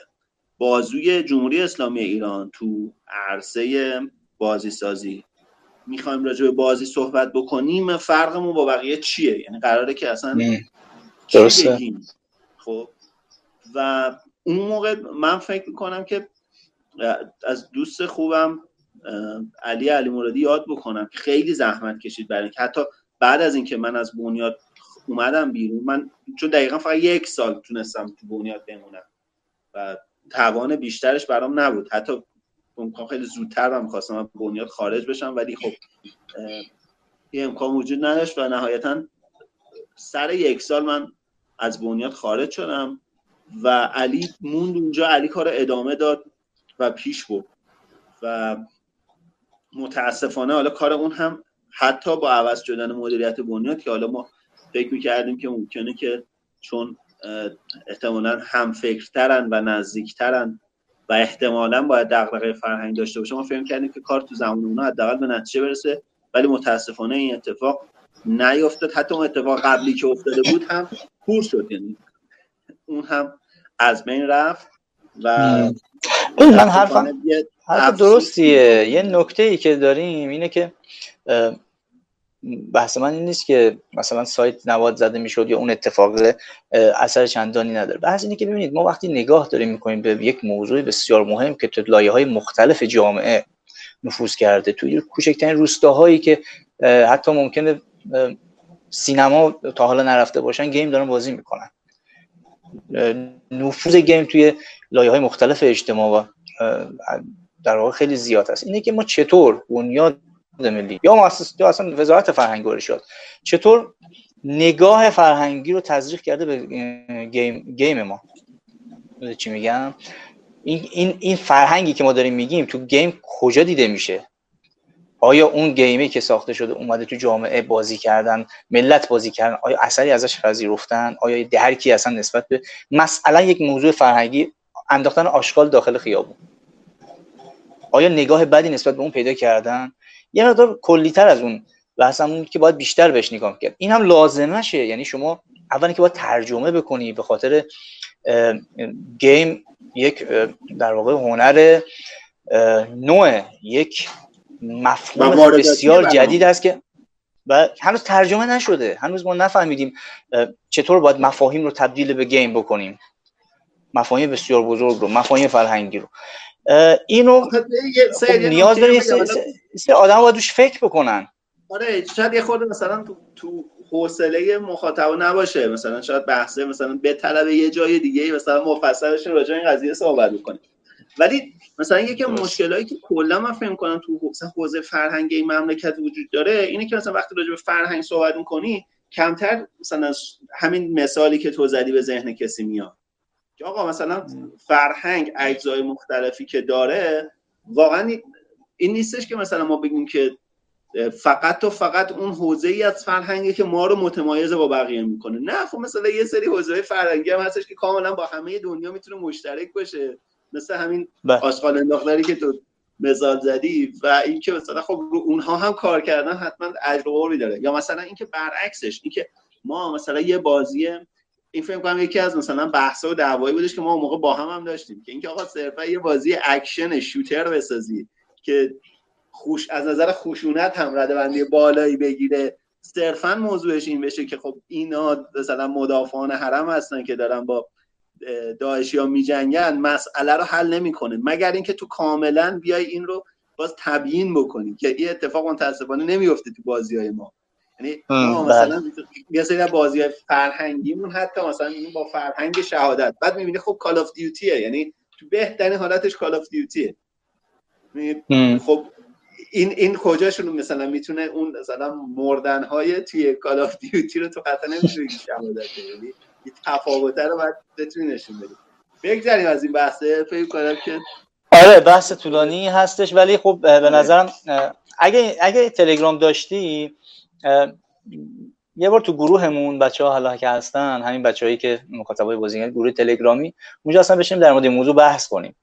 بازوی جمهوری اسلامی ایران تو عرصه بازی سازی می‌خوایم راجع به بازی صحبت بکنیم فرقمون با بقیه چیه؟ یعنی قراره که اصلا درسته. خب. و اون موقع من فکر می‌کنم که از دوست خوبم علی علی مرادی یاد بکنم. که خیلی زحمت کشید برای اینکه حتی بعد از اینکه من از بنیاد اومدم بیرون. من چون دقیقا فقط یک سال تونستم تو بنیاد بمونم و توان بیشترش برام نبود. حتی خیلی زودتر من می‌خواستم بنیاد خارج بشم ولی خب یه امکان وجود نداشت و نهایتا سر یک سال من از بنیاد خارج شدم و علی موند اونجا. علی کار ادامه داد و پیش برد و متاسفانه حالا کار اون هم حتی با عوض شدن مدیریت بنیاد که حالا ما فکر می‌کردیم که ممکنه که چون احتمالا هم فکرترن و نزدیکترن و احتمالا باید دغدغه فرهنگ داشته باشه ما فکر کردیم که کار تو زمان اونا حداقل به نتیجه برسه ولی متاسفانه این اتفاق نیفتاد حتی اون اتفاق قبلی که افتاده بود هم پور شد یعنی اون هم از بین رفت و من حرفم حرف درستیه. یه نکته ای که داریم اینه که بحث من این نیست که مثلا سایت نواد زده می‌شد یا اون اتفاق اثر چندانی نداره. بحث اینه که ببینید ما وقتی نگاه داریم می‌کنیم به یک موضوع بسیار مهم که تو لایه های مختلف جامعه نفوذ کرده توی کوچکترین روستاهایی که حتی ممکنه سینما تا حالا نرفته باشن گیم دارن بازی می‌کنن. نفوذ گیم توی لایه های مختلف اجتماع و در واقع خیلی زیاد است. اینه که ما چطور بنیاد ملی. یا مؤسسه یا اصلا وزارت فرهنگ ارشاد چطور نگاه فرهنگی رو تزریق کرده به game, game ما؟ چی میگم؟ این, این, این فرهنگی که ما داریم میگیم تو game کجا دیده میشه؟ آیا اون game ی که ساخته شده اومده تو جامعه بازی کردن ملت بازی کردن آیا اثری ازش پذیرفتن؟ آیا درکی اصلا نسبت به مثلا یک موضوع فرهنگی انداختن آشغال داخل خیابون. آیا نگاه بدی نسبت به اون پیدا کردن؟ یه مقدار کلیتر از اون بحث همون که باید بیشتر بهش نگاه کرد این هم لازمشه. یعنی شما اولی که باید ترجمه بکنی به خاطر گیم یک در واقع هنر نوع یک مفهوم بسیار جدید است که و هنوز ترجمه نشده. هنوز ما نفهمیدیم چطور باید مفاهیم رو تبدیل به گیم بکنیم. مفاهیم بسیار بزرگ رو مفاهیم فرهنگی رو. اینو خب نیاز داره سه آدم باید دوش فکر بکنن. آره شاید یه خورده مثلا تو تو حوصله مخاطب نباشه. مثلا شاید بحثه مثلا به طلب یه جای دیگه مثلا مفصلش راجع این قضیه صحبت بکنیم ولی مثلا یکی از مشکلایی که کلا من فکر کنم تو حوزه فرهنگی این مملکت وجود داره اینه که مثلا وقتی راجع به فرهنگ صحبت می‌کنی کمتر مثلا همین مثالی که تو زدی به ذهن کسی میاد. که آقا مثلا فرهنگ اجزای مختلفی که داره واقعا این نیستش که مثلا ما بگیم که فقط و فقط اون حوزه ای از فرهنگی که ما رو متمایز با بقیه می‌کنه. نه خب مثلا یه سری حوزه فرهنگی هم هستش که کاملا با همه دنیا می‌تونه مشترک باشه. مثل همین بله. آشغال انداختاری که تو مثال زدی و اینکه مثلا خب رو اونها هم کار کردن حتما اجر داره. یا مثلا اینکه برعکسش اینکه ما مثلا یه بازی این فکر کنم یکی از مثلا بحث و دعوایی بودش که ما موقع با هم هم داشتیم. که اینکه آقا صرفا یه بازی action shooter بسازی که خوش از نظر خشونت هم رده بندی بالایی بگیره صرفا موضوعش این بشه که خب اینا مثلا مدافعان حرم هستن که دارن با داعشی ها میجنگن مسئله رو حل نمی‌کنه. مگر اینکه تو کاملا بیای این رو باز تبیین بکنی که این اتفاق متاسفانه نمیفته تو بازی های ما. یعنی ما مثلا بله. یه سری بازی فرهنگیمون حتی مثلا با فرهنگ شهادت بعد می‌بینی خب Call of Duty ه یعنی تو بهترین حالتش Call of Duty ه خب این این کجاشون مثلا می‌تونه اون مثلا مردن های توی Call of Duty رو تو قطعا نمیشه شهادت یعنی تفاوته رو باید بتونی نشون بدی بگذاریم از این بحثه فکر کنم که آره بحث طولانی هستش ولی خب به آره. نظرم اگه اگه تلگرام داشتی یه بار تو گروهمون بچه ها حالا که هستن همین بچه هایی که مخاطبای بازیگر گروه تلگرامی اونجا اصلا بشیم در مورد موضوع بحث کنیم.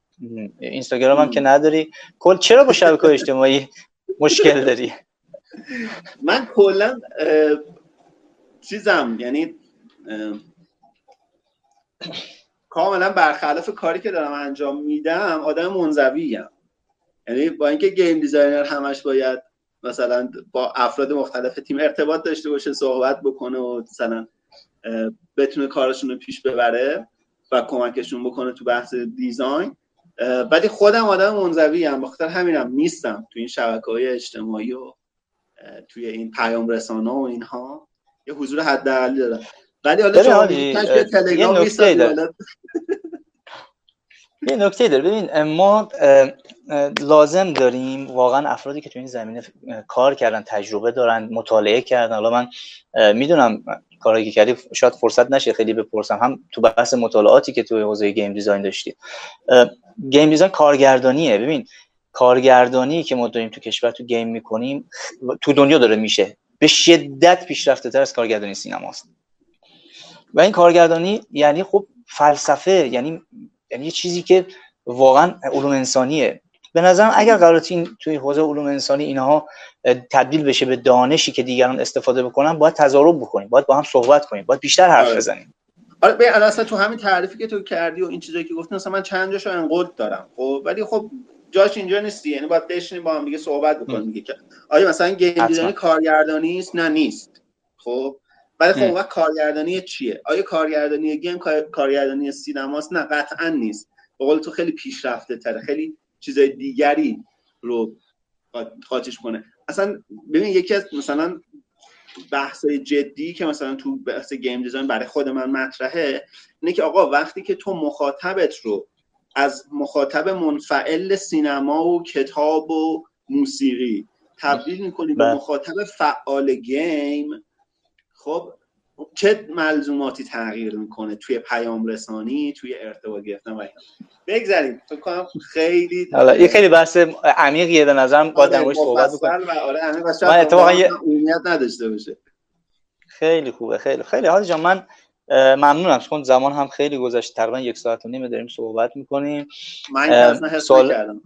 اینستاگرام هم که نداری. کل چرا با شبکه اجتماعی مشکل داری؟ من کلا چیزم یعنی کاملا برخلاف کاری که دارم انجام میدم آدم منزوی هم. یعنی با اینکه game designer همش باید مثلا با افراد مختلف تیم ارتباط داشته باشه صحبت بکنه و مثلا بتونه کارشون رو پیش ببره و کمکشون بکنه تو بحث design. ولی خودم آدم منزوی هم بخاطر همینم نیستم تو این شبکه های اجتماعی و توی این پیام رسانه و اینها. یه حضور حداقلی دارم. ولی حالا شما تلگرام یه نکته داره. ببین ما لازم داریم واقعا افرادی که تو این زمینه کار کردن تجربه دارن مطالعه کردن. حالا من می‌دونم کاری که کردی شاید فرصت نشه خیلی بپرسم. هم تو بحث مطالعاتی که تو حوزه game design داشتی. game design کارگردانیه. ببین کارگردانی که ما داریم تو کشور تو game می‌کنیم تو دنیا داره میشه. به شدت پیشرفته تر از کارگردانی سینماست. و این کارگردانی یعنی خب فلسفه یعنی یعنی یه چیزی که واقعا علوم انسانیه. به نظرم اگر قرار توی حوزه علوم انسانی اینها تبدیل بشه به دانشی که دیگران استفاده بکنن باید تضارب بکنیم باید با هم صحبت کنیم باید بیشتر حرف آره. بزنیم. آره به اصلا تو همین تعریفی که تو کردی و این چیزایی که گفتی مثلا من چند جاشو انقد دارم خب؟ ولی خب جاش اینجا نیستی یعنی باید بشینیم با هم دیگه صحبت بکنیم دیگه آیا مثلا گیم دیزاین کارگردانی است نه نیست. خب؟ ولی خب وقت کارگردانی چیه؟ آیا کارگردانی گیم کارگردانی سینماست؟ نه قطعا نیست. به قول تو خیلی پیشرفته تره. خیلی چیزای دیگری رو خاطش کنه. اصلا ببین یکی از مثلا بحث جدی که مثلا تو بحث گیم دیزاین برای خود من مطرحه اینه که آقا وقتی که تو مخاطبت رو از مخاطب منفعل سینما و کتاب و موسیقی تبدیل می‌کنی به بله. مخاطب فعال گیم خب چه ملزوماتی تغییر می‌کنه توی پیام رسانی توی ارتباط گرفتن و اینا؟ بگذاریم فکر کنم خیلی حالا یه خیلی بحث عمیقیه به نظرم. با در صحبت بکنیم. آره من اتفاقا یه نداشته باشه. خیلی خوبه خیلی خیلی. حالا جان من ممنونم. چون زمان هم خیلی گذشت تقریبا یک ساعت و نیمه داریم صحبت می‌کنیم. من اصلا سوال...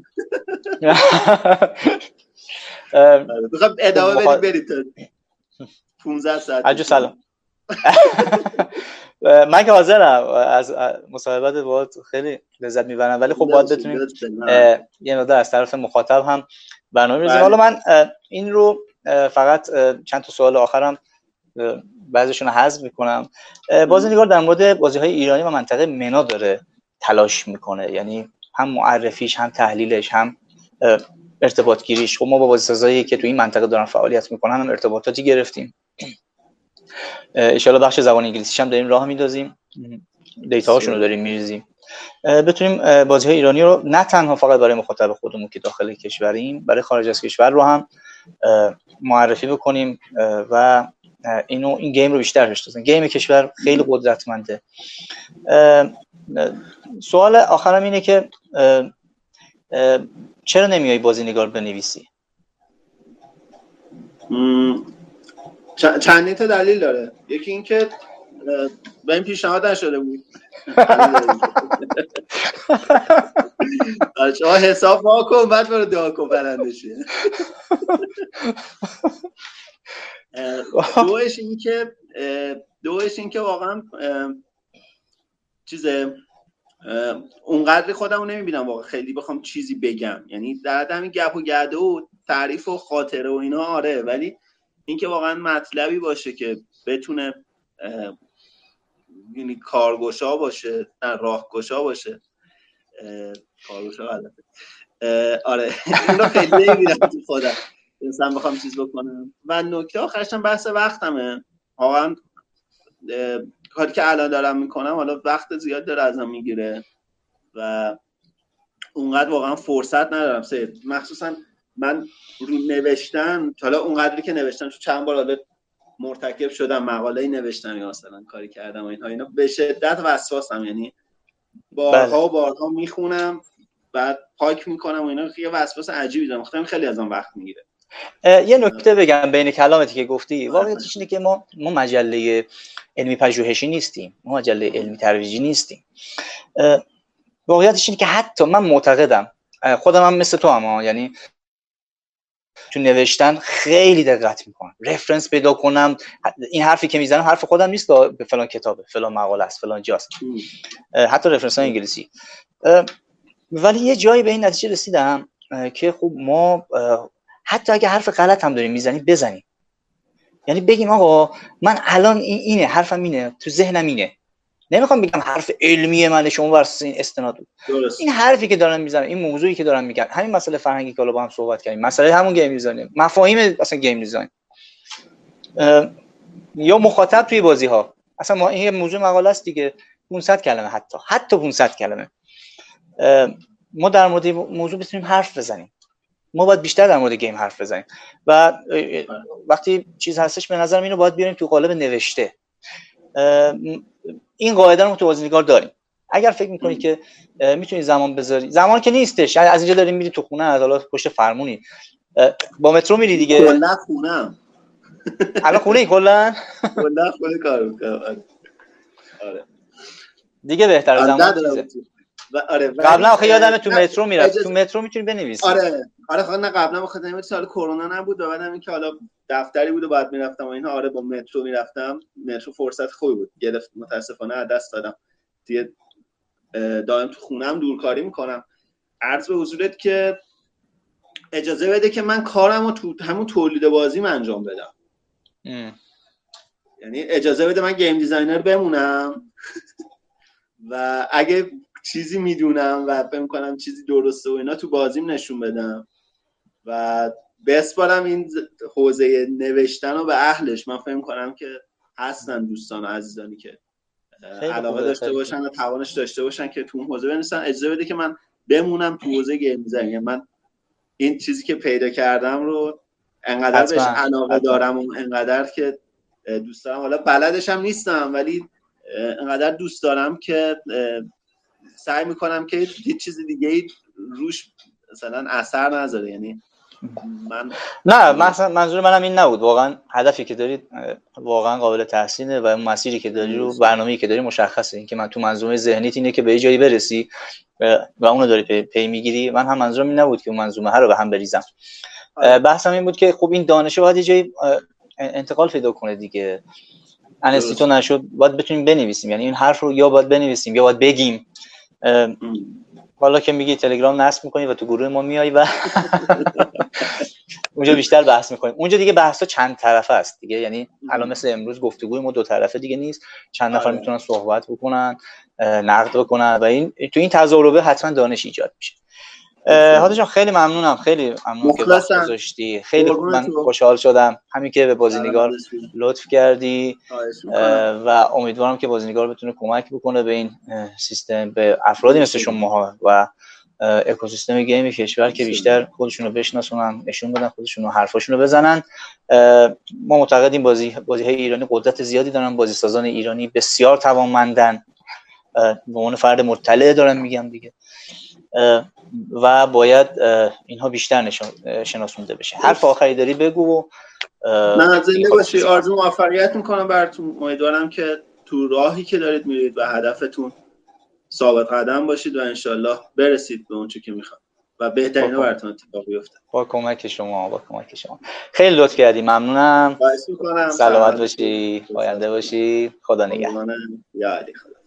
می‌خوام ادامه بدید برید 15 ساعت سلام. من که حاضرم. از مصاحبت باید خیلی لذت می‌برم. ولی خب باید بتونیم یه مقدار از طرف مخاطب هم برنامه بریزیم حالا من این رو فقط چند تا سوال آخرم بعضیشون رو حذف می‌کنم. نگار در مورد بازی های ایرانی و منطقه منا داره تلاش می‌کنه. یعنی هم معرفیش هم تحلیلش هم ارتباط گیریش خب ما با بازیسازایی که تو این منطقه دارن فعالیت می‌کنن هم ارتباطاتی گرفتیم. اشاره بخش زبان انگلیسیش هم داریم راه میدازیم. دیتا هاشون رو داریم میریزیم. بتونیم بازی های ایرانی رو نه تنها فقط برای مخاطب خودمون که داخل کشوریم برای خارج از کشور رو هم معرفی بکنیم و اینو این گیم رو بیشتر بشناسن گیم کشور خیلی قدرتمنده. سوال آخرم اینه که چرا نمیای بازی نگار بنویسی؟ چندین تا دلیل داره. یکی اینکه به این پیشنهاد نشده بود. شما حساب ما کن بعد برو دعا کن برنده دوش این که دوش این که واقعا چیزه اونقدر خودمو نمی‌بینم واقعا خیلی بخوام چیزی بگم. یعنی در همین گپ و گرده و تعریف و خاطره و اینا آره ولی اینکه واقعا مطلبی باشه که بتونه یعنی کارگشا باشه نه راهگشا باشه. کارگشا غلطه. آره این رو خیلی نمی‌بینم تو خودم. مثلا بخوام چیز بکنم. و نکته آخرش بحث وقتمه. واقعا کاری که الان دارم می‌کنم حالا وقت زیاد داره ازم می‌گیره. و اونقدر واقعا فرصت ندارم. سه مخصوصا من رو نوشتن حالا اونقدری که نوشتن چند بار حالا مرتکب شدم مقاله نوشتم یا مثلا کاری کردم و اینها اینا به شدت وسواسم. یعنی بارها و بارها می‌خونم بعد پاک می‌کنم و اینا. یه وسواس عجیبی دارم. خیلی از اون وقت می‌گیره. یه نکته بگم بین کلامتی که گفتی. واقعیتش اینه که ما ما مجله علمی پژوهشی نیستیم. ما مجله علمی ترویجی نیستیم. واقعیتش اینه که حتی من معتقدم خودم هم مثل تو هم یعنی تو نوشتن خیلی دقت می‌کنم. رفرنس پیدا کنم. این حرفی که می‌زنم حرف خودم نیست به فلان کتابه فلان مقاله است فلان جاست. حتی reference های انگلیسی. ولی یه جایی به این نتیجه رسیدم که خب ما حتی اگه حرف غلط هم داریم می‌زنیم بزنیم. یعنی بگیم آقا من الان این اینه حرفم اینه تو ذهنم اینه. نمی‌خوام بگم حرف علمی من شما ورس این استناد بود. این حرفی که دارم می‌زنم این موضوعی که دارم میگم همین مسئله فرهنگی که با هم صحبت کردیم. مسئله همون game design مفاهیم اصلا game design. یا مخاطب توی بازی ها اصلا ما این موضوع مقاله است دیگه. 500 کلمه حتی. حتی 500 کلمه. ما در مورد موضوع بتونیم حرف بزنیم. ما باید بیشتر در مورد گیم حرف بزنیم. و وقتی چیز هستش به نظر اینو باید بیاریم تو قالب نوشته. این قاعده رو تو بازیگار داریم. اگر فکر می‌کنی که می‌تونی زمان بذاری زمان که نیستش یعنی از اینجا داریم میری تو خونه از حالا پشت فرمونی. با مترو میری دیگه؟ کلا خونه الان خونه ای کلا؟ کلا خونه کار می‌کنم. آره. دیگه بهتر زمان و آره قبلا آخه یادم تو مترو می‌رفت. تو مترو می‌تونی بنویسی. آره آره خب نه قبلا بخاطر اینکه سال کرونا نبود و بعدم اینکه حالا دفتری بود و بعد می‌رفتم و اینها آره با مترو می‌رفتم. مترو فرصت خوبی بود. گرفت متاسفانه از دست دادم. دیگه دائم تو خونم دورکاری می‌کنم. عرض به حضورت که اجازه بده که من کارم رو تو همون تولید بازیم انجام بدم. یعنی اجازه بده من game designer بمونم. و اگه چیزی می‌دونم و فکر کنم چیزی درسته و اینا تو بازیم نشون بدم. و بسپارم این حوزه نوشتن رو به اهلش. من فکر کنم که هستن دوستان و عزیزانی که علاقه داشته باشن و توانش داشته باشن که تو اون حوزه بنویسن. اجازه بده که من بمونم تو حوزه گیم دیزاین یعنی من این چیزی که پیدا کردم رو انقدر بهش علاقه دارم و انقدر که دوست دارم. حالا بلدش هم نیستم ولی انقدر دوست دارم که سعی می‌کنم که هیچ چیز دیگه روش مثلا اثر نذاره. یعنی من نه مثلا منظور منم این نبود. واقعا هدفی که دارید واقعا قابل تحسینه و مسیری که داری رو برنامه‌ای که داری مشخصه. اینکه من تو منظومه ذهنیت اینه که به یه جایی برسی و اونو داری پی, پی می‌گیری. من هم منظورم این نبود که اون منظومه رو به هم بریزم. آره. بحثم این بود که خب این دانش باید یه جایی انتقال پیدا کنه دیگه. انستیتو نشد باید بتونیم بنویسیم. یعنی این حرف رو یا باید بنویسیم یا باید بگیم. حالا که میگی تلگرام نصب می‌کنی و تو گروه ما میای و اونجا بیشتر بحث می‌کنیم. اونجا دیگه بحثا چند طرفه است دیگه. یعنی الان مثل امروز گفتگوی ما دو طرفه دیگه نیست. چند نفر آره. می‌تونن صحبت بکنن نقد بکنن و این تو این تضاربه حتما دانش ایجاد میشه. جان خیلی ممنونم. خیلی ممنون که وقت گذاشتی. خیلی من خوشحال شدم. همین که به بازینگار لطف کردی. و امیدوارم که بازینگار بتونه کمک بکنه به این سیستم به افرادی مثل شما و اکوسیستم گیم کشور که بیشتر خودشون رو بشناسونن نشون بدن خودشون رو حرفاشون رو بزنن. ما معتقدیم بازی بازی های ایرانی قدرت زیادی دارن. بازی سازان ایرانی بسیار توانمندن. به عنوان فرد مطلع دارم میگم دیگه. و باید اینها بیشتر شناسونده بشه. حرف آخری داری بگو من زنده باشی آرزو موفقیت می‌کنم براتون. امیدوارم که تو راهی که دارید میرید و هدفتون ثابت قدم باشید و انشالله برسید به اونچه که می‌خواد و بهترین براتون اتفاق بیفته با کمک شما با کمک شما. خیلی لطف کردی ممنونم. سلامت باشی پاینده باشی. خدا نگهدار. یا علی خدا.